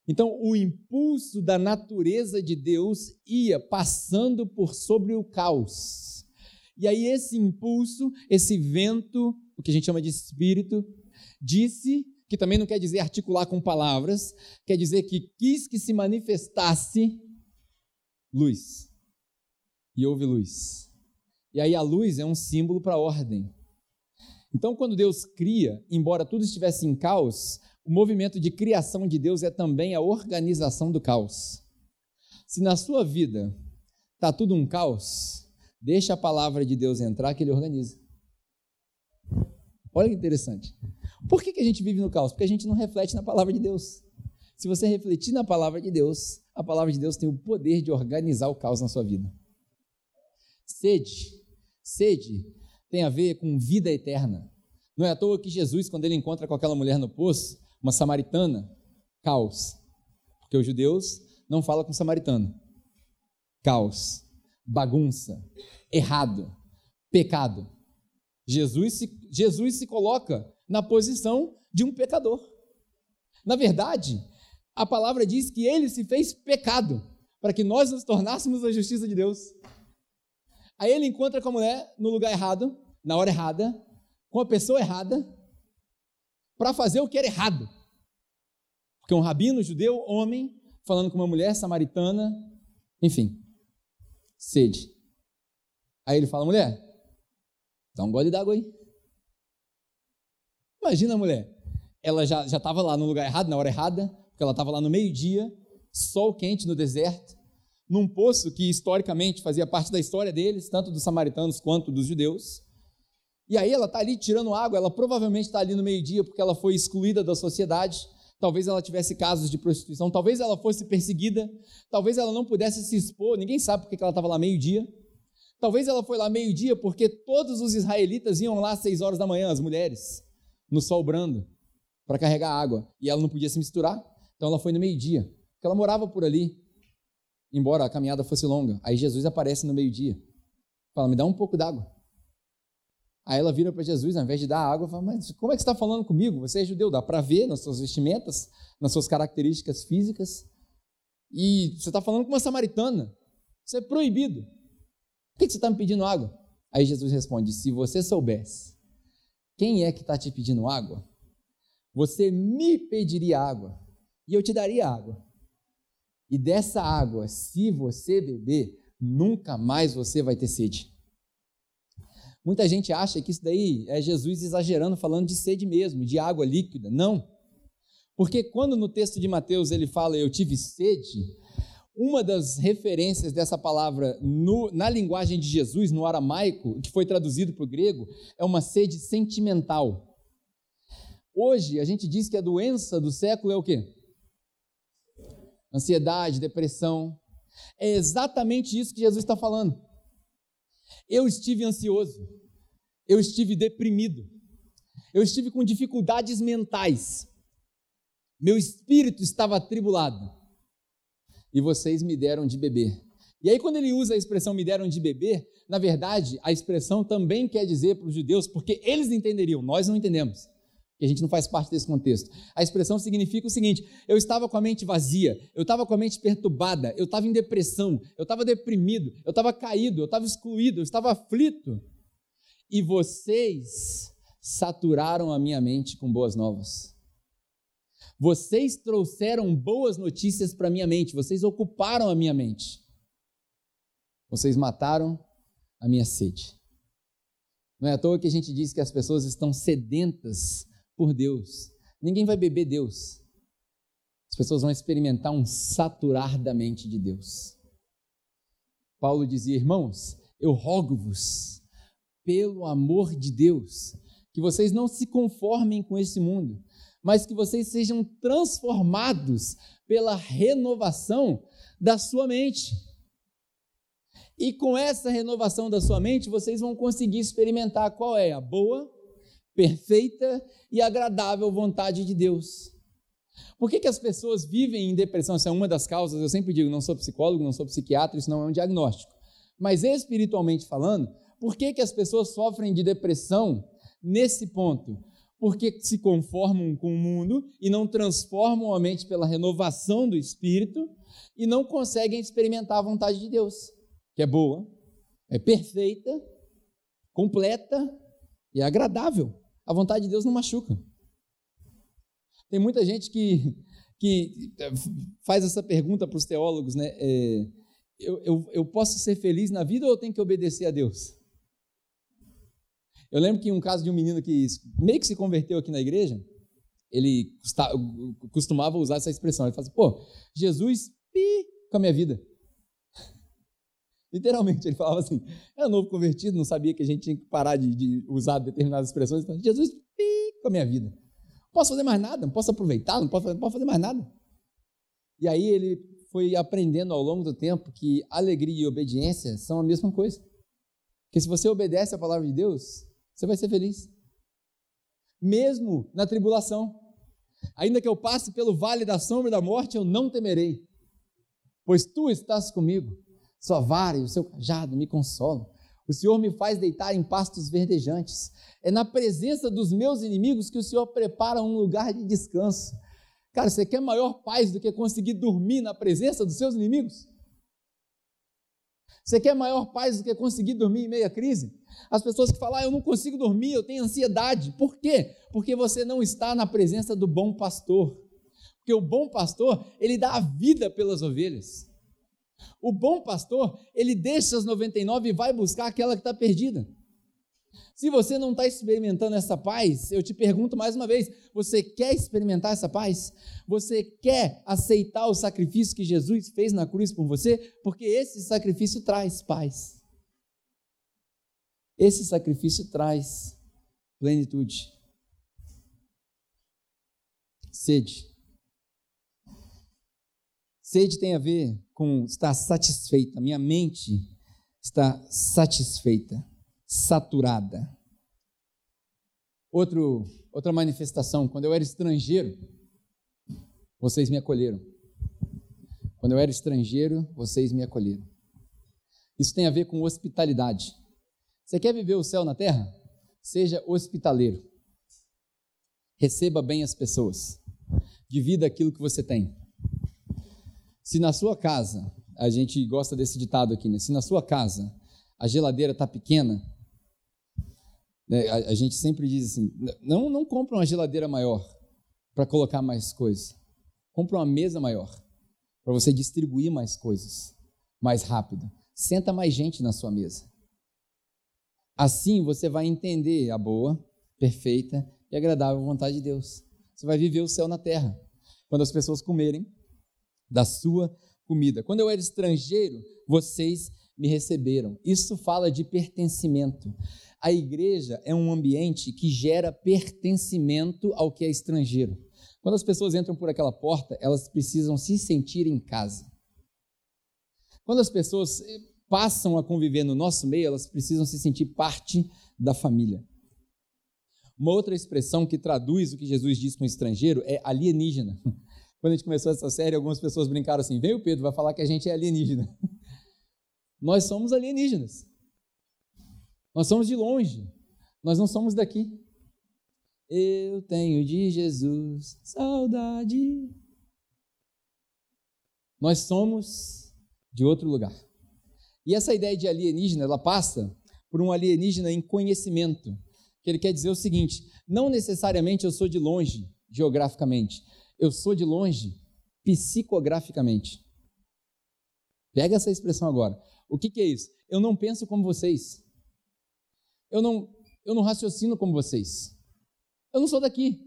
Então, o impulso da natureza de Deus ia passando por sobre o caos. E aí, esse impulso, esse vento, o que a gente chama de espírito, Disse, que também não quer dizer articular com palavras, quer dizer que quis que se manifestasse luz. E houve luz. E aí a luz é um símbolo para a ordem. Então, quando Deus cria, embora tudo estivesse em caos, o movimento de criação de Deus é também a organização do caos. Se na sua vida está tudo um caos, deixa a palavra de Deus entrar que ele organiza. Olha que interessante. Por que, que a gente vive no caos? Porque a gente não reflete na palavra de Deus. Se você refletir na palavra de Deus, a palavra de Deus tem o poder de organizar o caos na sua vida. Sede, sede tem a ver com vida eterna. Não é à toa que Jesus, quando ele encontra com aquela mulher no poço, uma samaritana, caos. Porque os judeus não falam com samaritano. Caos, bagunça, errado, pecado. Jesus se, Jesus se coloca na posição de um pecador. Na verdade, a palavra diz que ele se fez pecado para que nós nos tornássemos a justiça de Deus. Aí ele encontra com a mulher no lugar errado, na hora errada, com a pessoa errada, para fazer o que era errado. Porque um rabino judeu, homem, falando com uma mulher samaritana, enfim, sede. Aí ele fala: mulher, dá um gole d'água aí. Imagina a mulher. Ela já estava lá no lugar errado, na hora errada, porque ela estava lá no meio-dia, sol quente no deserto, num poço que historicamente fazia parte da história deles, tanto dos samaritanos quanto dos judeus. E aí ela está ali tirando água, ela provavelmente está ali no meio-dia porque ela foi excluída da sociedade, talvez ela tivesse casos de prostituição, talvez ela fosse perseguida, talvez ela não pudesse se expor, ninguém sabe porque ela estava lá meio-dia. Talvez ela foi lá meio-dia porque todos os israelitas iam lá às seis horas da manhã, as mulheres no sol brando para carregar água e ela não podia se misturar, então ela foi no meio-dia, porque ela morava por ali, embora a caminhada fosse longa. Aí Jesus aparece no meio-dia, fala: Me dá um pouco d'água. Aí ela vira para Jesus, ao invés de dar água, fala: Mas como é que você está falando comigo? Você é judeu, dá para ver nas suas vestimentas, nas suas características físicas, e você está falando com uma samaritana, isso é proibido. Por que você está me pedindo água? Aí Jesus responde: Se você soubesse quem é que está te pedindo água? Você me pediria água e eu te daria água. E dessa água, se você beber, nunca mais você vai ter sede. Muita gente acha que isso daí é Jesus exagerando, falando de sede mesmo, de água líquida. Não. Porque quando no texto de Mateus ele fala eu tive sede, Uma das referências dessa palavra no, na linguagem de Jesus, no aramaico, que foi traduzido para o grego, é uma sede sentimental. Hoje, a gente diz que a doença do século é o quê? Ansiedade, depressão. É exatamente isso que Jesus está falando. Eu estive ansioso, eu estive deprimido, eu estive com dificuldades mentais, meu espírito estava atribulado e vocês me deram de beber. E aí, quando ele usa a expressão me deram de beber, na verdade, a expressão também quer dizer para os judeus, porque eles entenderiam, nós não entendemos, que a gente não faz parte desse contexto. A expressão significa o seguinte: eu estava com a mente vazia, eu estava com a mente perturbada, eu estava em depressão, eu estava deprimido, eu estava caído, eu estava excluído, eu estava aflito. E vocês saturaram a minha mente com boas novas. Vocês trouxeram boas notícias para minha mente, vocês ocuparam a minha mente. Vocês mataram a minha sede. Não é à toa que a gente diz que as pessoas estão sedentas por Deus. Ninguém vai beber Deus. As pessoas vão experimentar um saturar da mente de Deus. Paulo dizia: Irmãos, eu rogo-vos, pelo amor de Deus, que vocês não se conformem com esse mundo, mas que vocês sejam transformados pela renovação da sua mente. E com essa renovação da sua mente, vocês vão conseguir experimentar qual é a boa, perfeita e agradável vontade de Deus. Por que, que as pessoas vivem em depressão? Essa é uma das causas. Eu sempre digo: não sou psicólogo, não sou psiquiatra, isso não é um diagnóstico. Mas espiritualmente falando, por que, que as pessoas sofrem de depressão nesse ponto? Porque se conformam com o mundo e não transformam a mente pela renovação do espírito e não conseguem experimentar a vontade de Deus, que é boa, é perfeita, completa e agradável. A vontade de Deus não machuca. Tem muita gente que, que faz essa pergunta para os teólogos, né? É, eu, eu, eu posso ser feliz na vida ou eu tenho que obedecer a Deus? Eu lembro que um caso de um menino que meio que se converteu aqui na igreja, ele costumava usar essa expressão. Ele falava assim, pô, Jesus pi com a minha vida. (laughs) Literalmente, ele falava assim, era novo convertido, não sabia que a gente tinha que parar de, de usar determinadas expressões. Falava, Jesus pi com a minha vida. Não posso fazer mais nada, não posso aproveitar, não posso, não posso fazer mais nada. E aí ele foi aprendendo ao longo do tempo que alegria e obediência são a mesma coisa. Porque se você obedece à palavra de Deus, você vai ser feliz. Mesmo na tribulação. Ainda que eu passe pelo vale da sombra da morte, eu não temerei, pois tu estás comigo. Sua vara e o seu cajado me consolam. O Senhor me faz deitar em pastos verdejantes. É na presença dos meus inimigos que o Senhor prepara um lugar de descanso. Cara, você quer maior paz do que conseguir dormir na presença dos seus inimigos? Você quer maior paz do que conseguir dormir em meia crise? As pessoas que falam, ah, eu não consigo dormir, eu tenho ansiedade. Por quê? Porque você não está na presença do bom pastor. Porque o bom pastor, ele dá a vida pelas ovelhas. O bom pastor, ele deixa as 99 e vai buscar aquela que está perdida. Se você não está experimentando essa paz, eu te pergunto mais uma vez: você quer experimentar essa paz? Você quer aceitar o sacrifício que Jesus fez na cruz por você? Porque esse sacrifício traz paz. Esse sacrifício traz plenitude. Sede. Sede tem a ver com estar satisfeita. Minha mente está satisfeita saturada. Outro, outra manifestação, quando eu era estrangeiro, vocês me acolheram. Quando eu era estrangeiro, vocês me acolheram. Isso tem a ver com hospitalidade. Você quer viver o céu na terra? Seja hospitaleiro. Receba bem as pessoas. Divida aquilo que você tem. Se na sua casa, a gente gosta desse ditado aqui, né? Se na sua casa a geladeira está pequena, a, a, gente sempre diz assim: não, não compra uma geladeira maior para colocar mais coisas. Compra uma mesa maior para você distribuir mais coisas mais rápido. Senta mais gente na sua mesa. Assim você vai entender a boa, perfeita e agradável vontade de Deus. Você vai viver o céu na terra. Quando as pessoas comerem da sua comida. Quando eu era estrangeiro, vocês me receberam. Isso fala de pertencimento. A igreja é um ambiente que gera pertencimento ao que é estrangeiro. Quando as pessoas entram por aquela porta, elas precisam se sentir em casa. Quando as pessoas eh, passam a conviver no nosso meio, elas precisam se sentir parte da família. Uma outra expressão que traduz o que Jesus diz com estrangeiro é alienígena. (laughs) Quando a gente começou essa série, algumas pessoas brincaram assim: vem o Pedro, vai falar que a gente é alienígena. (laughs) Nós somos alienígenas. Nós somos de longe. Nós não somos daqui. Eu tenho de Jesus saudade. Nós somos de outro lugar. E essa ideia de alienígena, ela passa por um alienígena em conhecimento, que ele quer dizer o seguinte: não necessariamente eu sou de longe geograficamente, eu sou de longe psicograficamente. Pega essa expressão agora. O que, que é isso? Eu não penso como vocês. Eu não, eu não raciocino como vocês. Eu não sou daqui.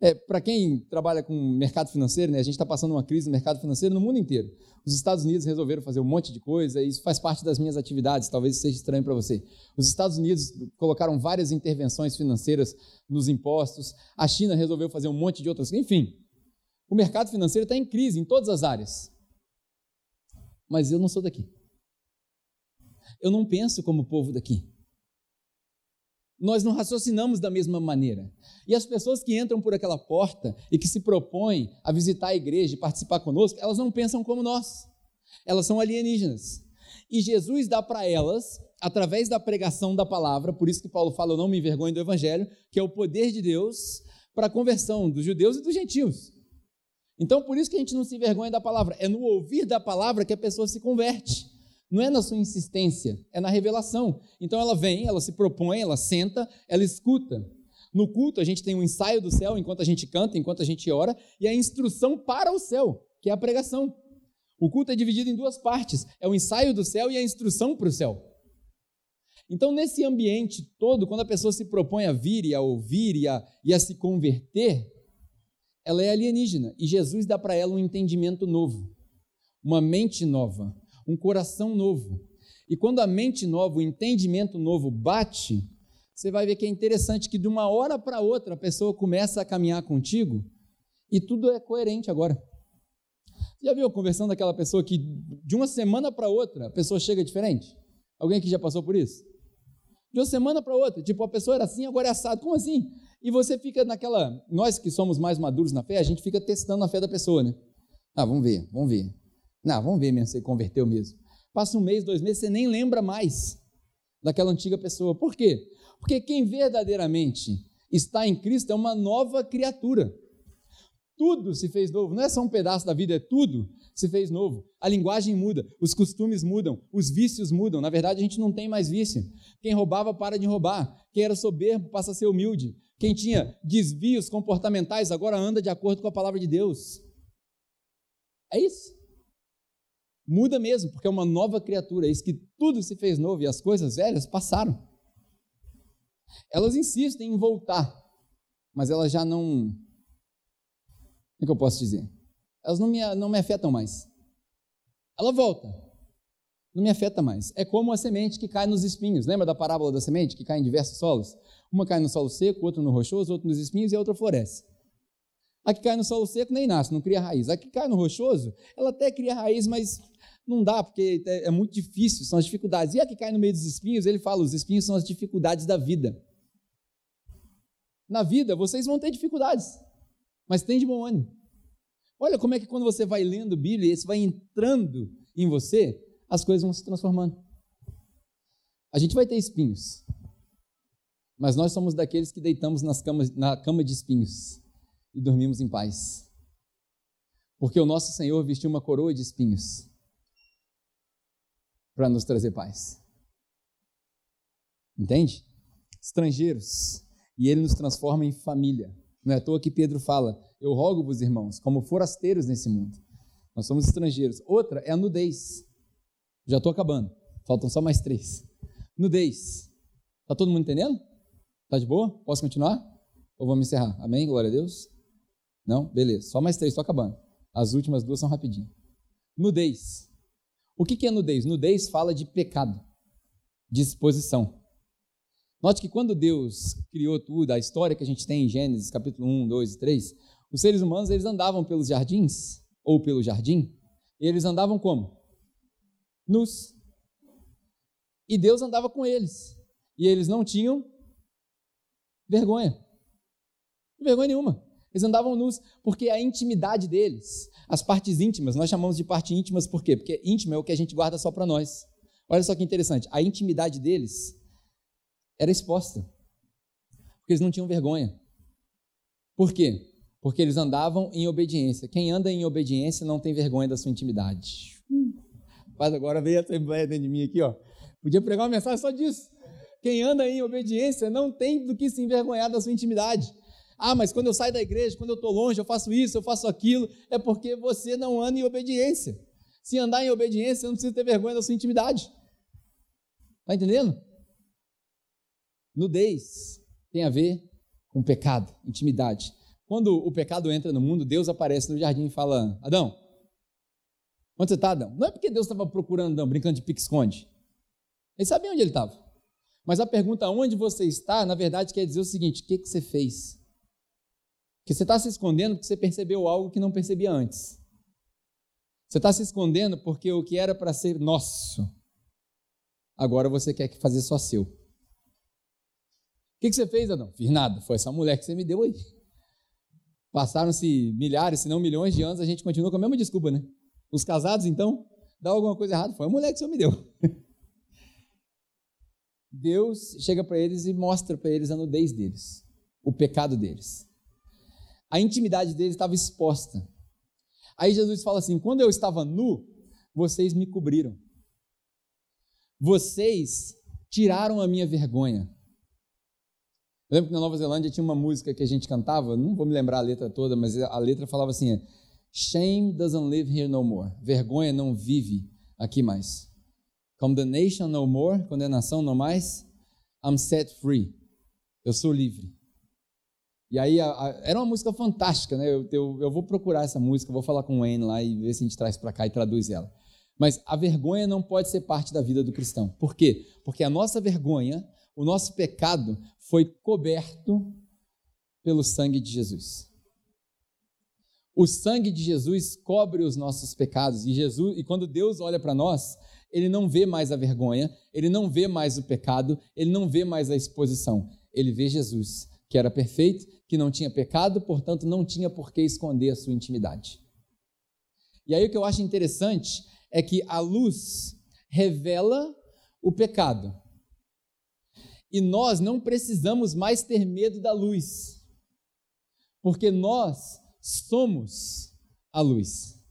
É, Para quem trabalha com mercado financeiro, né, a gente está passando uma crise no mercado financeiro no mundo inteiro. Os Estados Unidos resolveram fazer um monte de coisa, e isso faz parte das minhas atividades, talvez seja estranho para você. Os Estados Unidos colocaram várias intervenções financeiras nos impostos, a China resolveu fazer um monte de outras coisas, enfim. O mercado financeiro está em crise em todas as áreas. Mas eu não sou daqui. Eu não penso como o povo daqui nós não raciocinamos da mesma maneira. E as pessoas que entram por aquela porta e que se propõem a visitar a igreja e participar conosco, elas não pensam como nós. Elas são alienígenas. E Jesus dá para elas, através da pregação da palavra, por isso que Paulo fala, eu não me envergonho do evangelho, que é o poder de Deus para a conversão dos judeus e dos gentios. Então, por isso que a gente não se envergonha da palavra, é no ouvir da palavra que a pessoa se converte. Não é na sua insistência, é na revelação. Então ela vem, ela se propõe, ela senta, ela escuta. No culto a gente tem um ensaio do céu enquanto a gente canta, enquanto a gente ora, e a instrução para o céu, que é a pregação. O culto é dividido em duas partes: é o ensaio do céu e a instrução para o céu. Então, nesse ambiente todo, quando a pessoa se propõe a vir e a ouvir e a, e a se converter, ela é alienígena e Jesus dá para ela um entendimento novo, uma mente nova, um coração novo. E quando a mente nova, o entendimento novo bate, você vai ver que é interessante que de uma hora para outra a pessoa começa a caminhar contigo e tudo é coerente agora. Já viu conversando daquela pessoa que de uma semana para outra a pessoa chega diferente? Alguém que já passou por isso? De uma semana para outra, tipo, a pessoa era assim, agora é assado. Como assim? E você fica naquela. Nós que somos mais maduros na fé, a gente fica testando a fé da pessoa, né? Ah, vamos ver, vamos ver. Não, vamos ver mesmo se converteu mesmo. Passa um mês, dois meses, você nem lembra mais daquela antiga pessoa. Por quê? Porque quem verdadeiramente está em Cristo é uma nova criatura. Tudo se fez novo, não é só um pedaço da vida, é tudo se fez novo. A linguagem muda, os costumes mudam, os vícios mudam. Na verdade, a gente não tem mais vício. Quem roubava para de roubar, quem era soberbo passa a ser humilde, quem tinha desvios comportamentais agora anda de acordo com a palavra de Deus. É isso. Muda mesmo, porque é uma nova criatura. É isso que tudo se fez novo e as coisas velhas passaram. Elas insistem em voltar, mas elas já não. É que eu posso dizer? Elas não me, não me afetam mais. Ela volta, não me afeta mais. É como a semente que cai nos espinhos. Lembra da parábola da semente que cai em diversos solos? Uma cai no solo seco, outra no rochoso, outra nos espinhos e a outra floresce. A que cai no solo seco nem nasce, não cria raiz. A que cai no rochoso, ela até cria raiz, mas não dá, porque é, é muito difícil, são as dificuldades. E a que cai no meio dos espinhos, ele fala: os espinhos são as dificuldades da vida. Na vida, vocês vão ter dificuldades, mas tem de bom ânimo. Olha como é que quando você vai lendo Bíblia, isso vai entrando em você, as coisas vão se transformando. A gente vai ter espinhos, mas nós somos daqueles que deitamos camas, na cama de espinhos e dormimos em paz. Porque o nosso Senhor vestiu uma coroa de espinhos para nos trazer paz. Entende? Estrangeiros. E ele nos transforma em família. Não é à toa que Pedro fala: Eu rogo-vos, irmãos, como forasteiros nesse mundo. Nós somos estrangeiros. Outra é a nudez. Já estou acabando. Faltam só mais três. Nudez. Está todo mundo entendendo? Está de boa? Posso continuar? Ou vamos encerrar? Amém? Glória a Deus? Não? Beleza. Só mais três, estou acabando. As últimas duas são rapidinho. Nudez. O que é nudez? Nudez fala de pecado, de. Note que quando Deus criou tudo, a história que a gente tem em Gênesis, capítulo 1, 2 e 3, os seres humanos eles andavam pelos jardins, ou pelo jardim, e eles andavam como? Nus. E Deus andava com eles. E eles não tinham vergonha. Vergonha nenhuma. Eles andavam nus, porque a intimidade deles, as partes íntimas, nós chamamos de parte íntimas por quê? Porque íntimo é o que a gente guarda só para nós. Olha só que interessante, a intimidade deles era exposta, porque eles não tinham vergonha. Por quê? Porque eles andavam em obediência. Quem anda em obediência não tem vergonha da sua intimidade. Mas agora veio essa ideia dentro de mim aqui, ó. Podia pregar uma mensagem só disso. Quem anda em obediência não tem do que se envergonhar da sua intimidade. Ah, mas quando eu saio da igreja, quando eu estou longe, eu faço isso, eu faço aquilo, é porque você não anda em obediência. Se andar em obediência, você não precisa ter vergonha da sua intimidade. Está entendendo? Nudez tem a ver com pecado, intimidade. Quando o pecado entra no mundo, Deus aparece no jardim e fala: Adão, onde você está, Adão? Não é porque Deus estava procurando Adão, brincando de pique-esconde. Ele sabia onde ele estava. Mas a pergunta onde você está, na verdade, quer dizer o seguinte: o que, que você fez? Que você está se escondendo porque você percebeu algo que não percebia antes. Você está se escondendo porque o que era para ser nosso, agora você quer fazer só seu. Que, que você fez, Adão? Fiz nada. Foi essa mulher que você me deu aí. Passaram-se milhares, se não milhões de anos, a gente continua com a mesma desculpa, né? Os casados, então, dá alguma coisa errada. Foi a mulher que você me deu. (laughs) Deus chega para eles e mostra para eles a nudez deles, o pecado deles a intimidade deles estava exposta. Aí Jesus fala assim: quando eu estava nu, vocês me cobriram. Vocês tiraram a minha vergonha. Eu lembro que na Nova Zelândia tinha uma música que a gente cantava, não vou me lembrar a letra toda, mas a letra falava assim: Shame doesn't live here no more. Vergonha não vive aqui mais. Condemnation no more, condenação não mais. I'm set free. Eu sou livre. E aí a, a, era uma música fantástica, né? Eu, eu, eu, vou procurar essa música, vou falar com o Wayne lá e ver se a gente traz para cá e traduz ela. Mas a vergonha não pode ser parte da vida do cristão. Por quê? Porque a nossa vergonha, o nosso pecado foi coberto pelo sangue de Jesus. O sangue de Jesus cobre os nossos pecados e Jesus e quando Deus olha para nós, ele não vê mais a vergonha, ele não vê mais o pecado, ele não vê mais a exposição. Ele vê Jesus, que era perfeito, que não tinha pecado, portanto não tinha por que esconder a sua intimidade. E aí o que eu acho interessante é que a luz revela o pecado. E nós não precisamos mais ter medo da luz, porque nós somos a luz.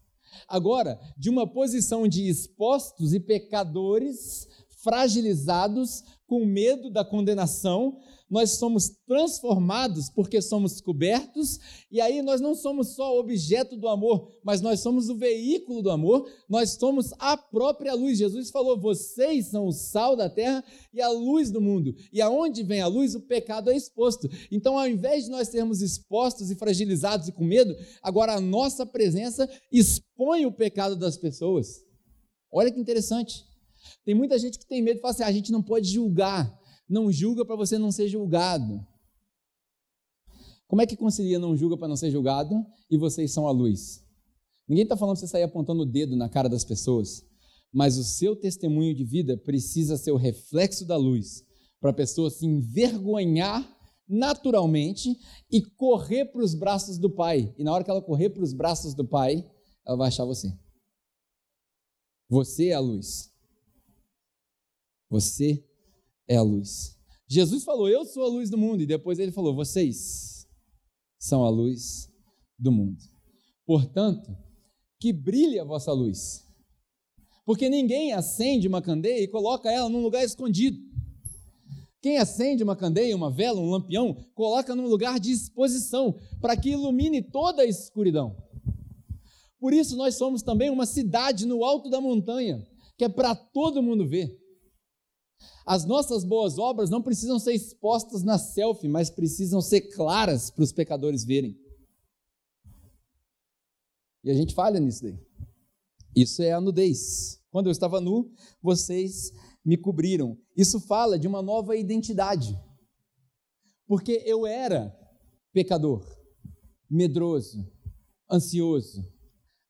Agora, de uma posição de expostos e pecadores, fragilizados, com medo da condenação, nós somos transformados porque somos cobertos, e aí nós não somos só objeto do amor, mas nós somos o veículo do amor, nós somos a própria luz. Jesus falou: vocês são o sal da terra e a luz do mundo. E aonde vem a luz, o pecado é exposto. Então, ao invés de nós sermos expostos e fragilizados e com medo, agora a nossa presença expõe o pecado das pessoas. Olha que interessante. Tem muita gente que tem medo e fala assim: ah, a gente não pode julgar não julga para você não ser julgado. Como é que concilia não julga para não ser julgado e vocês são a luz? Ninguém está falando para você sair apontando o dedo na cara das pessoas, mas o seu testemunho de vida precisa ser o reflexo da luz para a pessoa se envergonhar naturalmente e correr para os braços do Pai. E na hora que ela correr para os braços do Pai, ela vai achar você. Você é a luz. Você é a luz. Jesus falou: Eu sou a luz do mundo, e depois ele falou: Vocês são a luz do mundo. Portanto, que brilhe a vossa luz. Porque ninguém acende uma candeia e coloca ela num lugar escondido. Quem acende uma candeia, uma vela, um lampião, coloca num lugar de exposição, para que ilumine toda a escuridão. Por isso, nós somos também uma cidade no alto da montanha, que é para todo mundo ver. As nossas boas obras não precisam ser expostas na selfie, mas precisam ser claras para os pecadores verem. E a gente falha nisso daí. Isso é a nudez. Quando eu estava nu, vocês me cobriram. Isso fala de uma nova identidade. Porque eu era pecador, medroso, ansioso.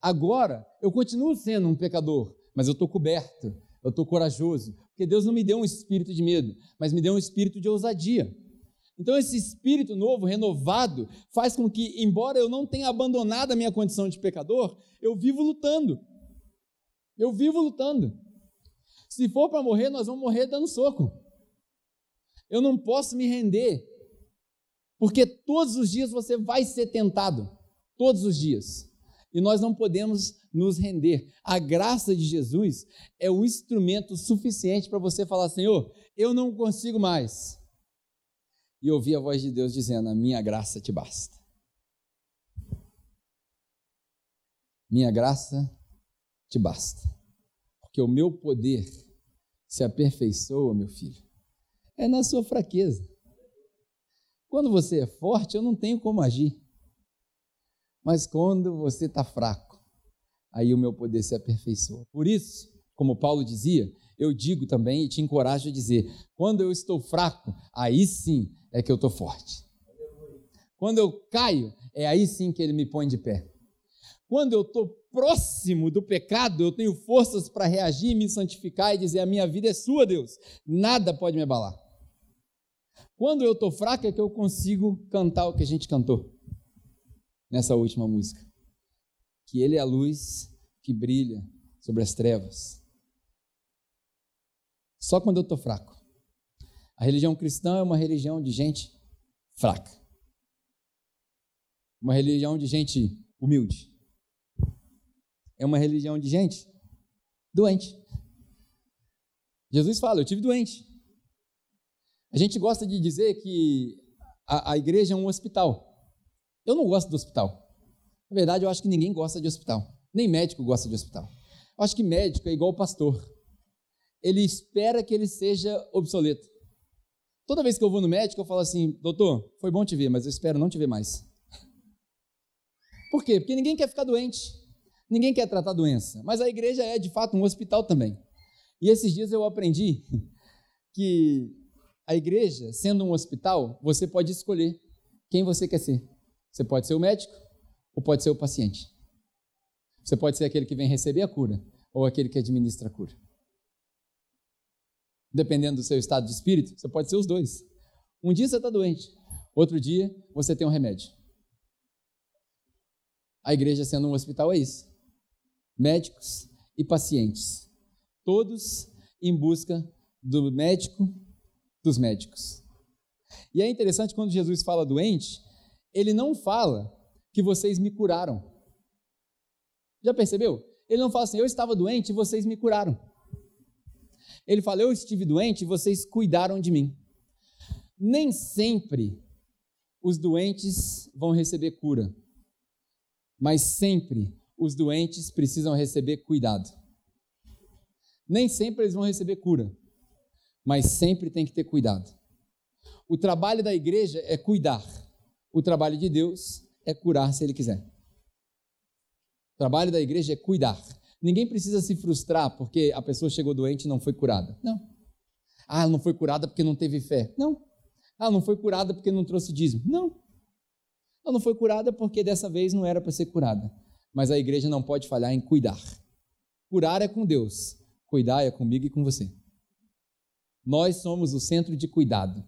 Agora eu continuo sendo um pecador, mas eu estou coberto, eu estou corajoso, porque Deus não me deu um espírito de medo, mas me deu um espírito de ousadia. Então, esse espírito novo, renovado, faz com que, embora eu não tenha abandonado a minha condição de pecador, eu vivo lutando. Eu vivo lutando. Se for para morrer, nós vamos morrer dando soco. Eu não posso me render, porque todos os dias você vai ser tentado. Todos os dias. E nós não podemos nos render. A graça de Jesus é o instrumento suficiente para você falar: Senhor, eu não consigo mais. E ouvir a voz de Deus dizendo: A minha graça te basta. Minha graça te basta. Porque o meu poder se aperfeiçoa, meu filho, é na sua fraqueza. Quando você é forte, eu não tenho como agir. Mas quando você está fraco, aí o meu poder se aperfeiçoa. Por isso, como Paulo dizia, eu digo também e te encorajo a dizer: quando eu estou fraco, aí sim é que eu estou forte. Quando eu caio, é aí sim que ele me põe de pé. Quando eu estou próximo do pecado, eu tenho forças para reagir, me santificar e dizer: a minha vida é sua, Deus, nada pode me abalar. Quando eu estou fraco, é que eu consigo cantar o que a gente cantou nessa última música. Que Ele é a luz que brilha sobre as trevas. Só quando eu estou fraco. A religião cristã é uma religião de gente fraca. Uma religião de gente humilde. É uma religião de gente doente. Jesus fala: Eu tive doente. A gente gosta de dizer que a, a igreja é um hospital. Eu não gosto do hospital. Na verdade, eu acho que ninguém gosta de hospital. Nem médico gosta de hospital. Eu acho que médico é igual o pastor. Ele espera que ele seja obsoleto. Toda vez que eu vou no médico, eu falo assim: doutor, foi bom te ver, mas eu espero não te ver mais. (laughs) Por quê? Porque ninguém quer ficar doente. Ninguém quer tratar doença. Mas a igreja é, de fato, um hospital também. E esses dias eu aprendi (laughs) que a igreja, sendo um hospital, você pode escolher quem você quer ser. Você pode ser o médico ou pode ser o paciente. Você pode ser aquele que vem receber a cura ou aquele que administra a cura. Dependendo do seu estado de espírito, você pode ser os dois. Um dia você está doente, outro dia você tem um remédio. A igreja, sendo um hospital, é isso: médicos e pacientes, todos em busca do médico dos médicos. E é interessante quando Jesus fala doente, ele não fala que vocês me curaram. Já percebeu? Ele não fala assim, eu estava doente e vocês me curaram. Ele fala, eu estive doente e vocês cuidaram de mim. Nem sempre os doentes vão receber cura, mas sempre os doentes precisam receber cuidado. Nem sempre eles vão receber cura, mas sempre tem que ter cuidado. O trabalho da igreja é cuidar. O trabalho de Deus é curar se Ele quiser. O trabalho da igreja é cuidar. Ninguém precisa se frustrar porque a pessoa chegou doente e não foi curada. Não. Ah, não foi curada porque não teve fé. Não. Ah, não foi curada porque não trouxe dízimo. Não. Ela não foi curada porque dessa vez não era para ser curada. Mas a igreja não pode falhar em cuidar. Curar é com Deus, cuidar é comigo e com você. Nós somos o centro de cuidado.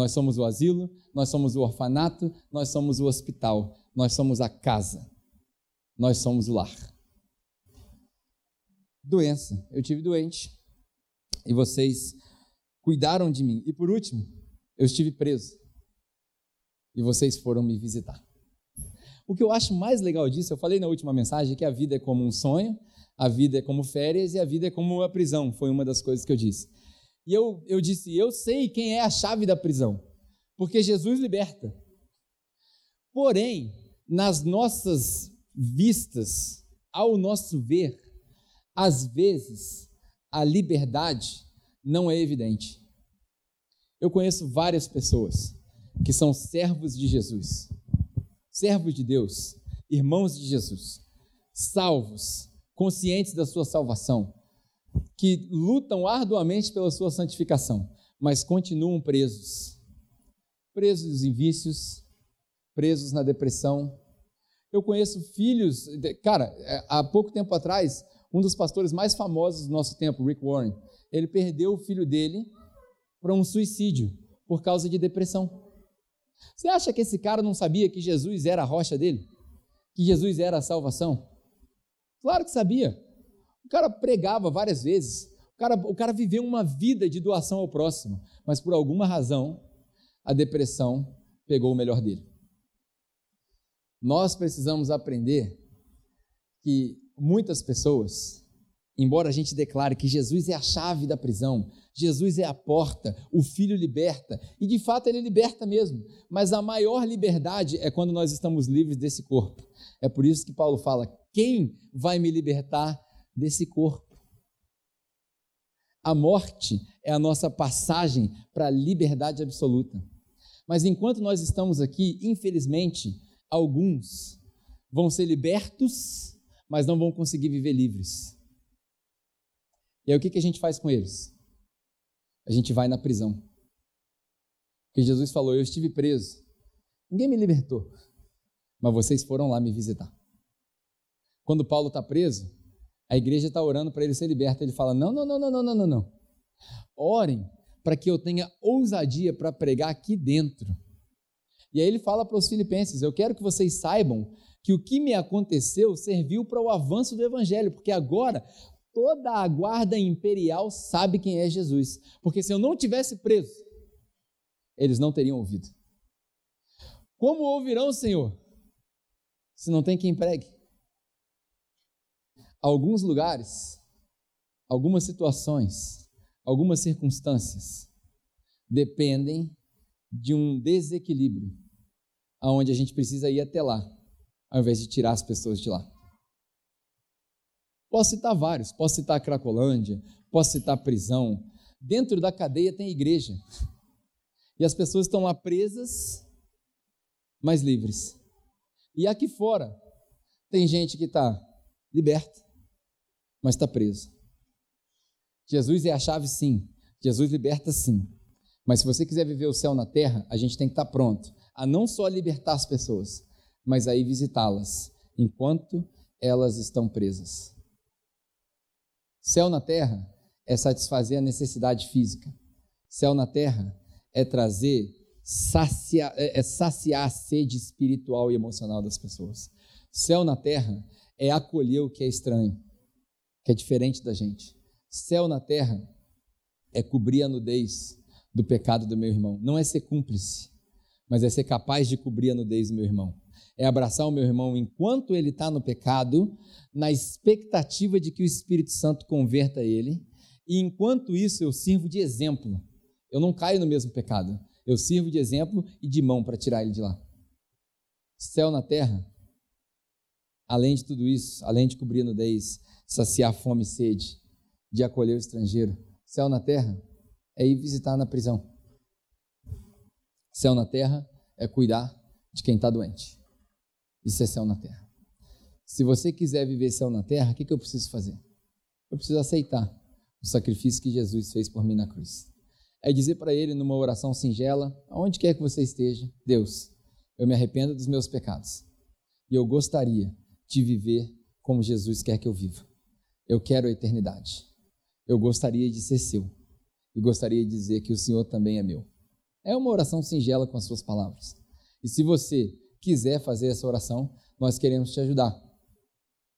Nós somos o asilo, nós somos o orfanato, nós somos o hospital, nós somos a casa, nós somos o lar. Doença. Eu tive doente e vocês cuidaram de mim. E por último, eu estive preso e vocês foram me visitar. O que eu acho mais legal disso, eu falei na última mensagem que a vida é como um sonho, a vida é como férias e a vida é como uma prisão. Foi uma das coisas que eu disse. E eu, eu disse: Eu sei quem é a chave da prisão, porque Jesus liberta. Porém, nas nossas vistas, ao nosso ver, às vezes a liberdade não é evidente. Eu conheço várias pessoas que são servos de Jesus, servos de Deus, irmãos de Jesus, salvos, conscientes da sua salvação, que lutam arduamente pela sua santificação, mas continuam presos. Presos em vícios, presos na depressão. Eu conheço filhos, cara, é, há pouco tempo atrás, um dos pastores mais famosos do nosso tempo, Rick Warren, ele perdeu o filho dele para um suicídio por causa de depressão. Você acha que esse cara não sabia que Jesus era a rocha dele? Que Jesus era a salvação? Claro que sabia. Cara pregava várias vezes. O cara, o cara viveu uma vida de doação ao próximo. Mas por alguma razão, a depressão pegou o melhor dele. Nós precisamos aprender que muitas pessoas, embora a gente declare que Jesus é a chave da prisão, Jesus é a porta, o Filho liberta, e de fato ele liberta mesmo, mas a maior liberdade é quando nós estamos livres desse corpo. É por isso que Paulo fala: quem vai me libertar desse corpo? A morte é a nossa passagem para a liberdade absoluta. Mas enquanto nós estamos aqui, infelizmente, alguns vão ser libertos, mas não vão conseguir viver livres. E aí o que, a gente faz com eles? A gente vai na prisão. Porque Jesus falou: Eu estive preso, ninguém me libertou, mas vocês foram lá me visitar. Quando Paulo está preso, a igreja está orando para ele ser liberto. Ele fala: Não, não, não, não, não, não, não. Orem para que eu tenha ousadia para pregar aqui dentro. E aí ele fala para os filipenses: Eu quero que vocês saibam que o que me aconteceu serviu para o avanço do evangelho, porque agora toda a guarda imperial sabe quem é Jesus. Porque se eu não tivesse preso, eles não teriam ouvido. Como ouvirão, Senhor, se não tem quem pregue? Alguns lugares, algumas situações, algumas circunstâncias dependem de um desequilíbrio, aonde a gente precisa ir até lá, ao invés de tirar as pessoas de lá. Posso citar vários, posso citar a Cracolândia, posso citar a prisão. Dentro da cadeia tem igreja. E as pessoas estão lá presas, mas livres. E aqui fora tem gente que está liberta, mas está presa. Jesus é a chave, sim. Jesus liberta, sim. Mas se você quiser viver o céu na terra, a gente tem que estar tá pronto a não só libertar as pessoas, mas a ir visitá-las enquanto elas estão presas. Céu na terra é satisfazer a necessidade física. Céu na terra é trazer, saciar, é, é saciar a sede espiritual e emocional das pessoas. Céu na terra é acolher o que é estranho, que é diferente da gente. Céu na terra é cobrir a nudez do pecado do meu irmão. Não é ser cúmplice, mas é ser capaz de cobrir a nudez do meu irmão. É abraçar o meu irmão enquanto ele está no pecado, na expectativa de que o Espírito Santo converta ele, e enquanto isso eu sirvo de exemplo. Eu não caio no mesmo pecado. Eu sirvo de exemplo e de mão para tirar ele de lá. Céu na terra, além de tudo isso, além de cobrir a nudez, saciar fome e sede, de acolher o estrangeiro, céu na terra é ir visitar na prisão. Céu na terra é cuidar de quem está doente. Isso é céu na terra. Se você quiser viver céu na terra, o que, que eu preciso fazer? Eu preciso aceitar o sacrifício que Jesus fez por mim na cruz. É dizer para Ele numa oração singela, aonde quer que você esteja, Deus, eu me arrependo dos meus pecados e eu gostaria de viver como Jesus quer que eu viva. Eu quero a eternidade. Eu gostaria de ser seu e gostaria de dizer que o Senhor também é meu. É uma oração singela com as suas palavras. E se você quiser fazer essa oração, nós queremos te ajudar.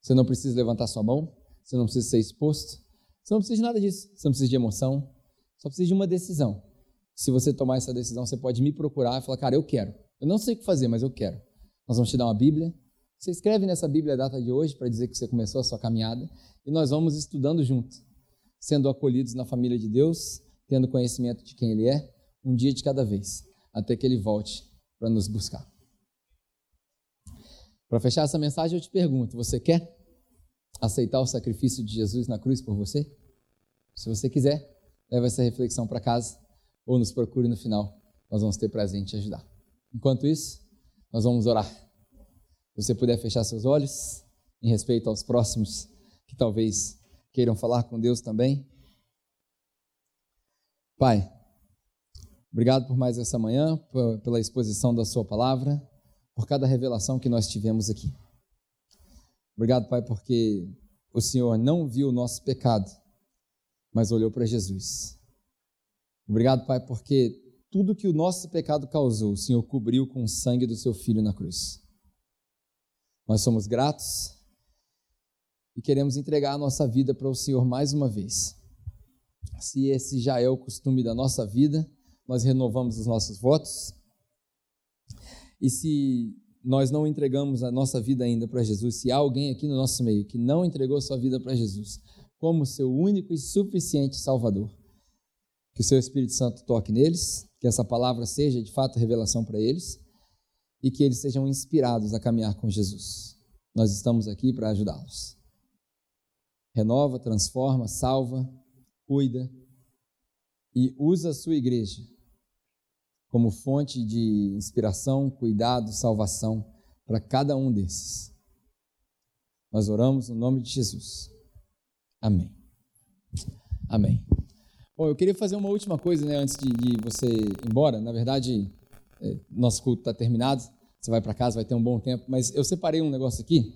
Você não precisa levantar sua mão, você não precisa ser exposto, você não precisa de nada disso, você não precisa de emoção, só precisa de uma decisão. Se você tomar essa decisão, você pode me procurar e falar, cara, eu quero. Eu não sei o que fazer, mas eu quero. Nós vamos te dar uma Bíblia. Você escreve nessa Bíblia a data de hoje para dizer que você começou a sua caminhada e nós vamos estudando junto, sendo acolhidos na família de Deus, tendo conhecimento de quem Ele é, um dia de cada vez, até que Ele volte para nos buscar. Para fechar essa mensagem, eu te pergunto: você quer aceitar o sacrifício de Jesus na cruz por você? Se você quiser, leve essa reflexão para casa ou nos procure no final. Nós vamos ter prazer em te ajudar. Enquanto isso, nós vamos orar. Se você puder fechar seus olhos, em respeito aos próximos que talvez queiram falar com Deus também. Pai, obrigado por mais essa manhã, pela exposição da Sua palavra, por cada revelação que nós tivemos aqui. Obrigado, Pai, porque o Senhor não viu o nosso pecado, mas olhou para Jesus. Obrigado, Pai, porque tudo que o nosso pecado causou, o Senhor cobriu com o sangue do seu filho na cruz. Nós somos gratos e queremos entregar a nossa vida para o Senhor mais uma vez. Se esse já é o costume da nossa vida, nós renovamos os nossos votos. E se nós não entregamos a nossa vida ainda para Jesus, se há alguém aqui no nosso meio que não entregou sua vida para Jesus como seu único e suficiente Salvador, que o seu Espírito Santo toque neles, que essa palavra seja de fato revelação para eles e que eles sejam inspirados a caminhar com Jesus. Nós estamos aqui para ajudá-los. Renova, transforma, salva, cuida e usa a sua igreja como fonte de inspiração, cuidado, salvação para cada um desses. Nós oramos no nome de Jesus. Amém. Amém. Bom, eu queria fazer uma última coisa, né, antes de, de você ir embora. Na verdade, nosso culto está terminado. Você vai para casa, vai ter um bom tempo. Mas eu separei um negócio aqui,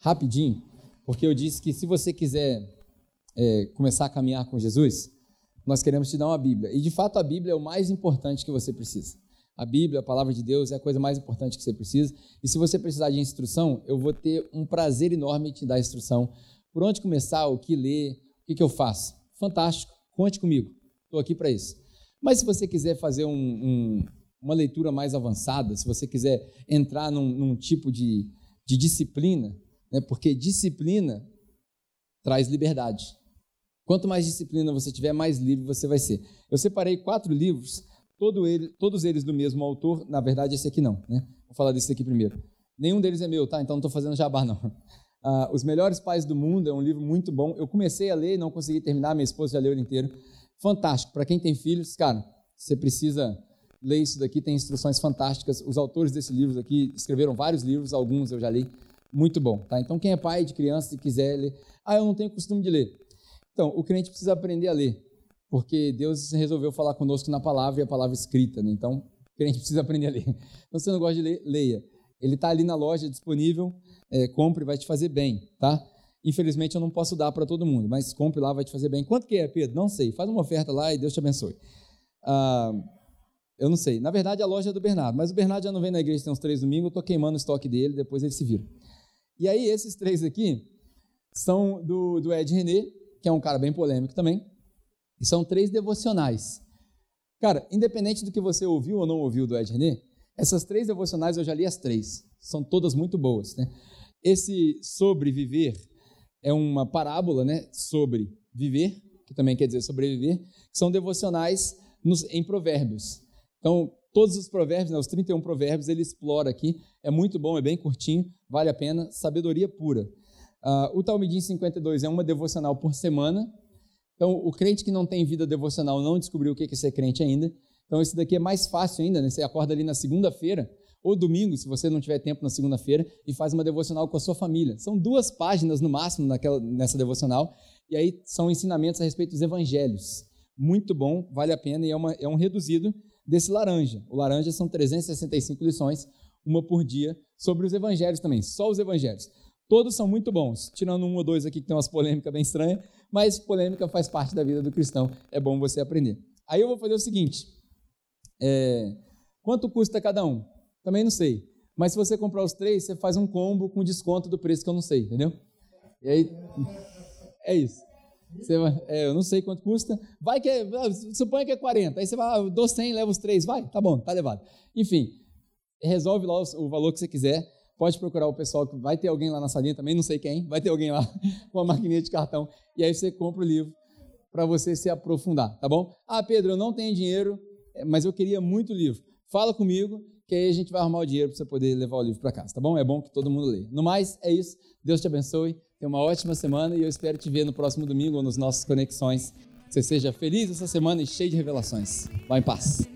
rapidinho, porque eu disse que se você quiser é, começar a caminhar com Jesus, nós queremos te dar uma Bíblia. E de fato a Bíblia é o mais importante que você precisa. A Bíblia, a palavra de Deus, é a coisa mais importante que você precisa. E se você precisar de instrução, eu vou ter um prazer enorme em te dar instrução. Por onde começar, o que ler, o que, que eu faço. Fantástico, conte comigo. Estou aqui para isso. Mas se você quiser fazer um, um, uma leitura mais avançada, se você quiser entrar num, num tipo de, de disciplina, né, porque disciplina traz liberdade. Quanto mais disciplina você tiver, mais livre você vai ser. Eu separei quatro livros, todo ele, todos eles do mesmo autor. Na verdade, esse aqui não, né? Vou falar desse aqui primeiro. Nenhum deles é meu, tá? Então não estou fazendo jabá, não. Uh, (laughs) Os Melhores Pais do Mundo é um livro muito bom. Eu comecei a ler e não consegui terminar, minha esposa já leu ele inteiro. Fantástico. Para quem tem filhos, cara, você precisa ler isso daqui, tem instruções fantásticas. Os autores desse livro aqui escreveram vários livros, alguns eu já li. Muito bom, tá? Então, quem é pai de criança e quiser ler, ah, eu não tenho costume de ler. Então, o crente precisa aprender a ler, porque Deus resolveu falar conosco na palavra e a palavra escrita, né? Então, o crente (laughs) precisa aprender a ler. Então, se você não gosta de ler, leia. Ele está ali na loja disponível, é, compre, vai te fazer bem, tá? Infelizmente, eu não posso dar para todo mundo, mas compre lá, vai te fazer bem. Quanto que é, Pedro? Não sei. Faz uma oferta lá e Deus te abençoe. Ah, eu não sei. Na verdade, a loja é do Bernardo, mas o Bernardo já não vem na igreja tem uns três domingos, eu estou queimando o estoque dele, depois ele se vira. E aí, esses três aqui são do, do Ed René, que é um cara bem polêmico também, e são três devocionais. Cara, independente do que você ouviu ou não ouviu do Ed René, essas três devocionais eu já li as três, são todas muito boas. Né? Esse sobreviver é uma parábola né, sobre viver, que também quer dizer sobreviver, são devocionais nos, em provérbios. Então, todos os provérbios, né, os 31 provérbios, ele explora aqui, é muito bom, é bem curtinho, vale a pena, sabedoria pura. Uh, o Talmidim 52 é uma devocional por semana. Então, o crente que não tem vida devocional não descobriu o que é ser crente ainda. Então, esse daqui é mais fácil ainda, né? Você acorda ali na segunda-feira, ou domingo, se você não tiver tempo na segunda-feira, e faz uma devocional com a sua família. São duas páginas no máximo naquela, nessa devocional, e aí são ensinamentos a respeito dos evangelhos. Muito bom, vale a pena, e é, uma, é um reduzido desse laranja. O laranja são 365 lições, uma por dia, sobre os evangelhos também, só os evangelhos. Todos são muito bons, tirando um ou dois aqui que tem umas polêmicas bem estranhas, mas polêmica faz parte da vida do cristão, é bom você aprender. Aí eu vou fazer o seguinte: é, quanto custa cada um? Também não sei. Mas se você comprar os três, você faz um combo com desconto do preço que eu não sei, entendeu? E aí, é isso. Você é, eu não sei quanto custa. Vai que é, suponha que é 40. Aí você vai, ah, dou 100, leva os três. Vai, tá bom, tá levado. Enfim, resolve lá o, o valor que você quiser pode procurar o pessoal, que vai ter alguém lá na salinha também, não sei quem, vai ter alguém lá (laughs) com a maquininha de cartão, e aí você compra o livro para você se aprofundar, tá bom? Ah, Pedro, eu não tenho dinheiro, é, mas eu queria muito livro. Fala comigo, que aí a gente vai arrumar o dinheiro para você poder levar o livro para casa, tá bom? É bom que todo mundo leia. No mais, é isso. Deus te abençoe, tenha uma ótima semana e eu espero te ver no próximo domingo ou nos nossos conexões. Que você seja feliz essa semana e cheio de revelações. Vá em paz.